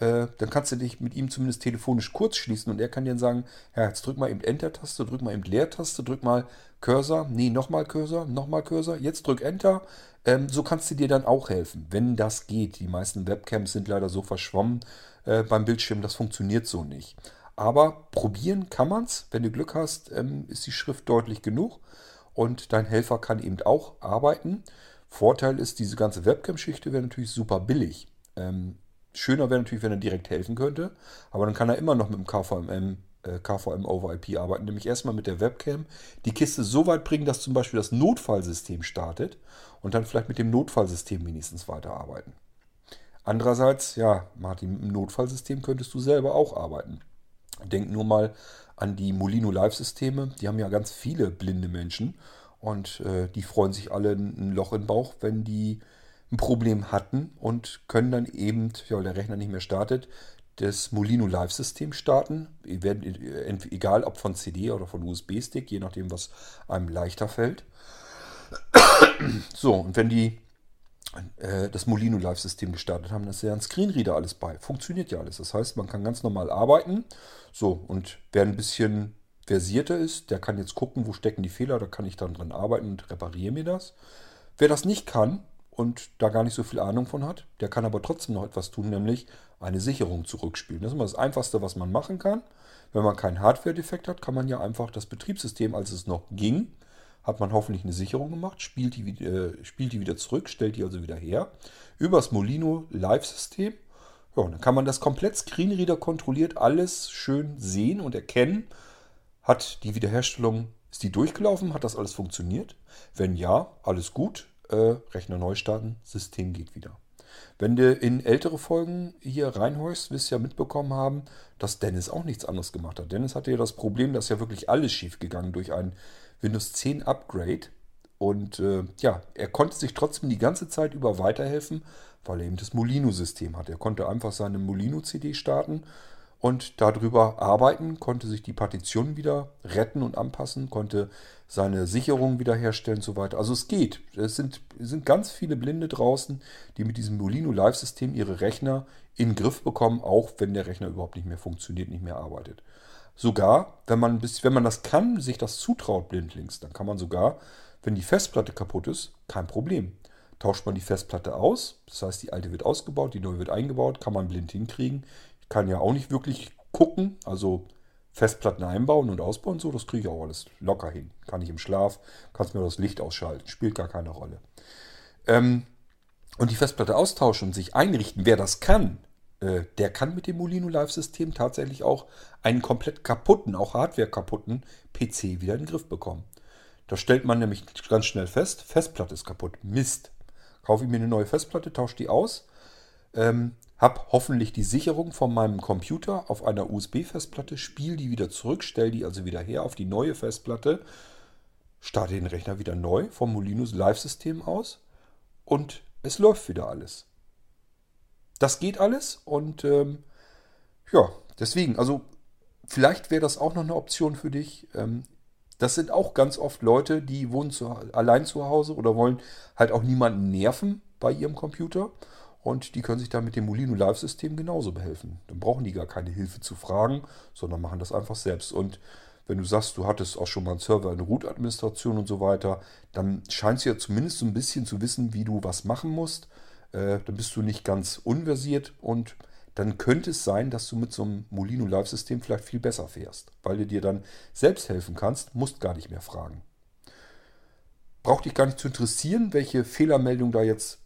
Äh, dann kannst du dich mit ihm zumindest telefonisch kurz schließen und er kann dir sagen, ja, jetzt drück mal eben Enter-Taste, drück mal eben Leertaste, drück mal Cursor, nee, nochmal Cursor, nochmal Cursor, jetzt drück Enter. Ähm, so kannst du dir dann auch helfen, wenn das geht. Die meisten Webcams sind leider so verschwommen äh, beim Bildschirm, das funktioniert so nicht. Aber probieren kann man es. Wenn du Glück hast, ähm, ist die Schrift deutlich genug und dein Helfer kann eben auch arbeiten. Vorteil ist, diese ganze Webcam-Schichte wäre natürlich super billig. Ähm, Schöner wäre natürlich, wenn er direkt helfen könnte, aber dann kann er immer noch mit dem KVM, äh, KVM over IP arbeiten, nämlich erstmal mit der Webcam die Kiste so weit bringen, dass zum Beispiel das Notfallsystem startet und dann vielleicht mit dem Notfallsystem wenigstens weiterarbeiten. Andererseits, ja, Martin, mit dem Notfallsystem könntest du selber auch arbeiten. Denk nur mal an die Molino Live-Systeme. Die haben ja ganz viele blinde Menschen und äh, die freuen sich alle ein Loch im Bauch, wenn die ein Problem hatten und können dann eben, weil der Rechner nicht mehr startet, das Molino Live-System starten. Egal ob von CD oder von USB-Stick, je nachdem, was einem leichter fällt. So, und wenn die äh, das Molino Live-System gestartet haben, ist ja ein Screenreader alles bei. Funktioniert ja alles. Das heißt, man kann ganz normal arbeiten. So, und wer ein bisschen versierter ist, der kann jetzt gucken, wo stecken die Fehler, da kann ich dann dran arbeiten und repariere mir das. Wer das nicht kann und da gar nicht so viel Ahnung von hat, der kann aber trotzdem noch etwas tun, nämlich eine Sicherung zurückspielen. Das ist immer das Einfachste, was man machen kann. Wenn man keinen Hardware-Defekt hat, kann man ja einfach das Betriebssystem, als es noch ging, hat man hoffentlich eine Sicherung gemacht, spielt die, äh, spielt die wieder zurück, stellt die also wieder her. Übers Molino Live-System. Ja, dann kann man das komplett Screenreader kontrolliert alles schön sehen und erkennen. Hat die Wiederherstellung, ist die durchgelaufen? Hat das alles funktioniert? Wenn ja, alles gut. Äh, Rechner neu starten, System geht wieder. Wenn du in ältere Folgen hier reinhorchst, wirst du ja mitbekommen haben, dass Dennis auch nichts anderes gemacht hat. Dennis hatte ja das Problem, dass ja wirklich alles schief gegangen durch ein Windows 10 Upgrade. Und äh, ja, er konnte sich trotzdem die ganze Zeit über weiterhelfen, weil er eben das Molino-System hat. Er konnte einfach seine Molino-CD starten und darüber arbeiten, konnte sich die Partitionen wieder retten und anpassen, konnte seine Sicherung wiederherstellen und so weiter. Also es geht. Es sind, sind ganz viele Blinde draußen, die mit diesem Molino Live-System ihre Rechner in den Griff bekommen, auch wenn der Rechner überhaupt nicht mehr funktioniert, nicht mehr arbeitet. Sogar, wenn man, bis, wenn man das kann, sich das zutraut blindlings, dann kann man sogar, wenn die Festplatte kaputt ist, kein Problem. Tauscht man die Festplatte aus, das heißt, die alte wird ausgebaut, die neue wird eingebaut, kann man blind hinkriegen. Kann ja auch nicht wirklich gucken, also Festplatten einbauen und ausbauen, so, das kriege ich auch alles locker hin. Kann ich im Schlaf, kannst mir das Licht ausschalten, spielt gar keine Rolle. Ähm, und die Festplatte austauschen und sich einrichten, wer das kann, äh, der kann mit dem Molino Live-System tatsächlich auch einen komplett kaputten, auch Hardware kaputten PC wieder in den Griff bekommen. Da stellt man nämlich ganz schnell fest, Festplatte ist kaputt. Mist. Kaufe ich mir eine neue Festplatte, tausche die aus, ähm, habe hoffentlich die Sicherung von meinem Computer auf einer USB-Festplatte, spiele die wieder zurück, stelle die also wieder her auf die neue Festplatte, starte den Rechner wieder neu vom Molino Live-System aus und es läuft wieder alles. Das geht alles und ähm, ja, deswegen, also vielleicht wäre das auch noch eine Option für dich. Ähm, das sind auch ganz oft Leute, die wohnen zu, allein zu Hause oder wollen halt auch niemanden nerven bei ihrem Computer. Und die können sich dann mit dem Molino Live-System genauso behelfen. Dann brauchen die gar keine Hilfe zu fragen, sondern machen das einfach selbst. Und wenn du sagst, du hattest auch schon mal einen Server, eine Root-Administration und so weiter, dann scheinst du ja zumindest so ein bisschen zu wissen, wie du was machen musst. Äh, dann bist du nicht ganz unversiert und dann könnte es sein, dass du mit so einem Molino Live-System vielleicht viel besser fährst, weil du dir dann selbst helfen kannst, musst gar nicht mehr fragen. Braucht dich gar nicht zu interessieren, welche Fehlermeldungen da jetzt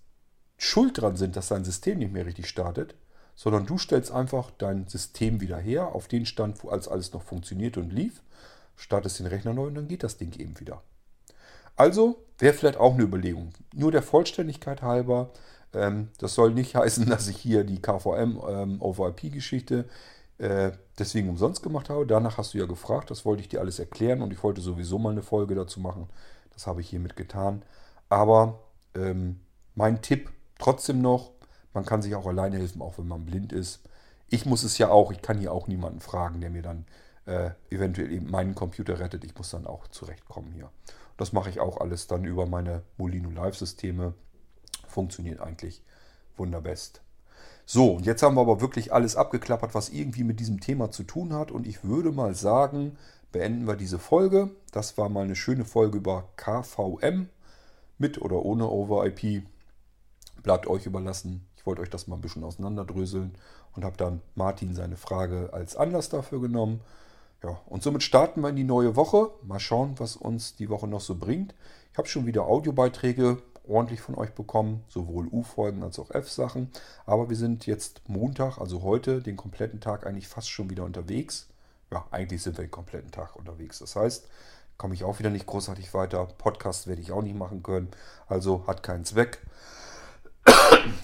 schuld dran sind, dass dein System nicht mehr richtig startet, sondern du stellst einfach dein System wieder her auf den Stand, wo als alles noch funktioniert und lief, startest den Rechner neu und dann geht das Ding eben wieder. Also wäre vielleicht auch eine Überlegung. Nur der Vollständigkeit halber, ähm, das soll nicht heißen, dass ich hier die KVM ähm, over IP-Geschichte äh, deswegen umsonst gemacht habe. Danach hast du ja gefragt, das wollte ich dir alles erklären und ich wollte sowieso mal eine Folge dazu machen. Das habe ich hiermit getan. Aber ähm, mein Tipp trotzdem noch, man kann sich auch alleine helfen, auch wenn man blind ist. Ich muss es ja auch, ich kann hier auch niemanden fragen, der mir dann äh, eventuell eben meinen Computer rettet. Ich muss dann auch zurechtkommen hier. Das mache ich auch alles dann über meine Molino Live-Systeme funktioniert eigentlich wunderbest. So, und jetzt haben wir aber wirklich alles abgeklappert, was irgendwie mit diesem Thema zu tun hat. Und ich würde mal sagen, beenden wir diese Folge. Das war mal eine schöne Folge über KVM mit oder ohne Over-IP. Bleibt euch überlassen. Ich wollte euch das mal ein bisschen auseinanderdröseln und habe dann Martin seine Frage als Anlass dafür genommen. Ja, und somit starten wir in die neue Woche. Mal schauen, was uns die Woche noch so bringt. Ich habe schon wieder Audiobeiträge ordentlich von euch bekommen, sowohl U-Folgen als auch F-Sachen. Aber wir sind jetzt Montag, also heute, den kompletten Tag eigentlich fast schon wieder unterwegs. Ja, eigentlich sind wir den kompletten Tag unterwegs. Das heißt, komme ich auch wieder nicht großartig weiter. Podcast werde ich auch nicht machen können. Also hat keinen Zweck.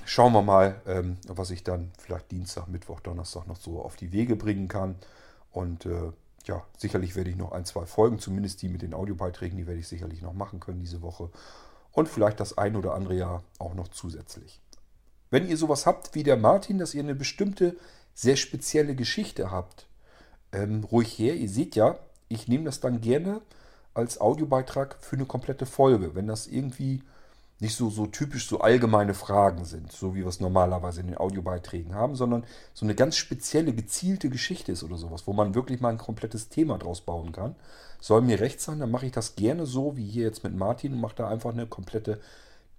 Schauen wir mal, ähm, was ich dann vielleicht Dienstag, Mittwoch, Donnerstag noch so auf die Wege bringen kann. Und äh, ja, sicherlich werde ich noch ein, zwei Folgen, zumindest die mit den Audiobeiträgen, die werde ich sicherlich noch machen können diese Woche. Und vielleicht das ein oder andere Jahr auch noch zusätzlich. Wenn ihr sowas habt wie der Martin, dass ihr eine bestimmte, sehr spezielle Geschichte habt, ähm, ruhig her. Ihr seht ja, ich nehme das dann gerne als Audiobeitrag für eine komplette Folge. Wenn das irgendwie nicht so, so typisch so allgemeine Fragen sind, so wie wir es normalerweise in den Audiobeiträgen haben, sondern so eine ganz spezielle, gezielte Geschichte ist oder sowas, wo man wirklich mal ein komplettes Thema draus bauen kann. Soll mir recht sein, dann mache ich das gerne so wie hier jetzt mit Martin und mache da einfach eine komplette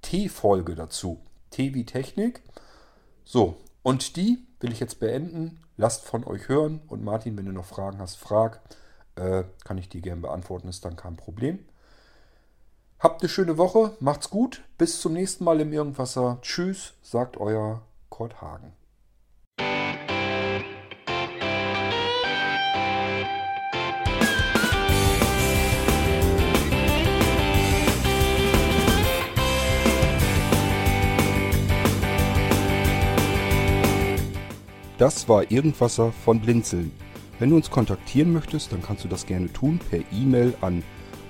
T-Folge dazu. T wie Technik. So, und die will ich jetzt beenden. Lasst von euch hören und Martin, wenn du noch Fragen hast, frag. Äh, kann ich die gerne beantworten, ist dann kein Problem. Habt eine schöne Woche, macht's gut, bis zum nächsten Mal im Irgendwasser. Tschüss, sagt euer Kurt Hagen. Das war Irgendwasser von Blinzeln. Wenn du uns kontaktieren möchtest, dann kannst du das gerne tun per E-Mail an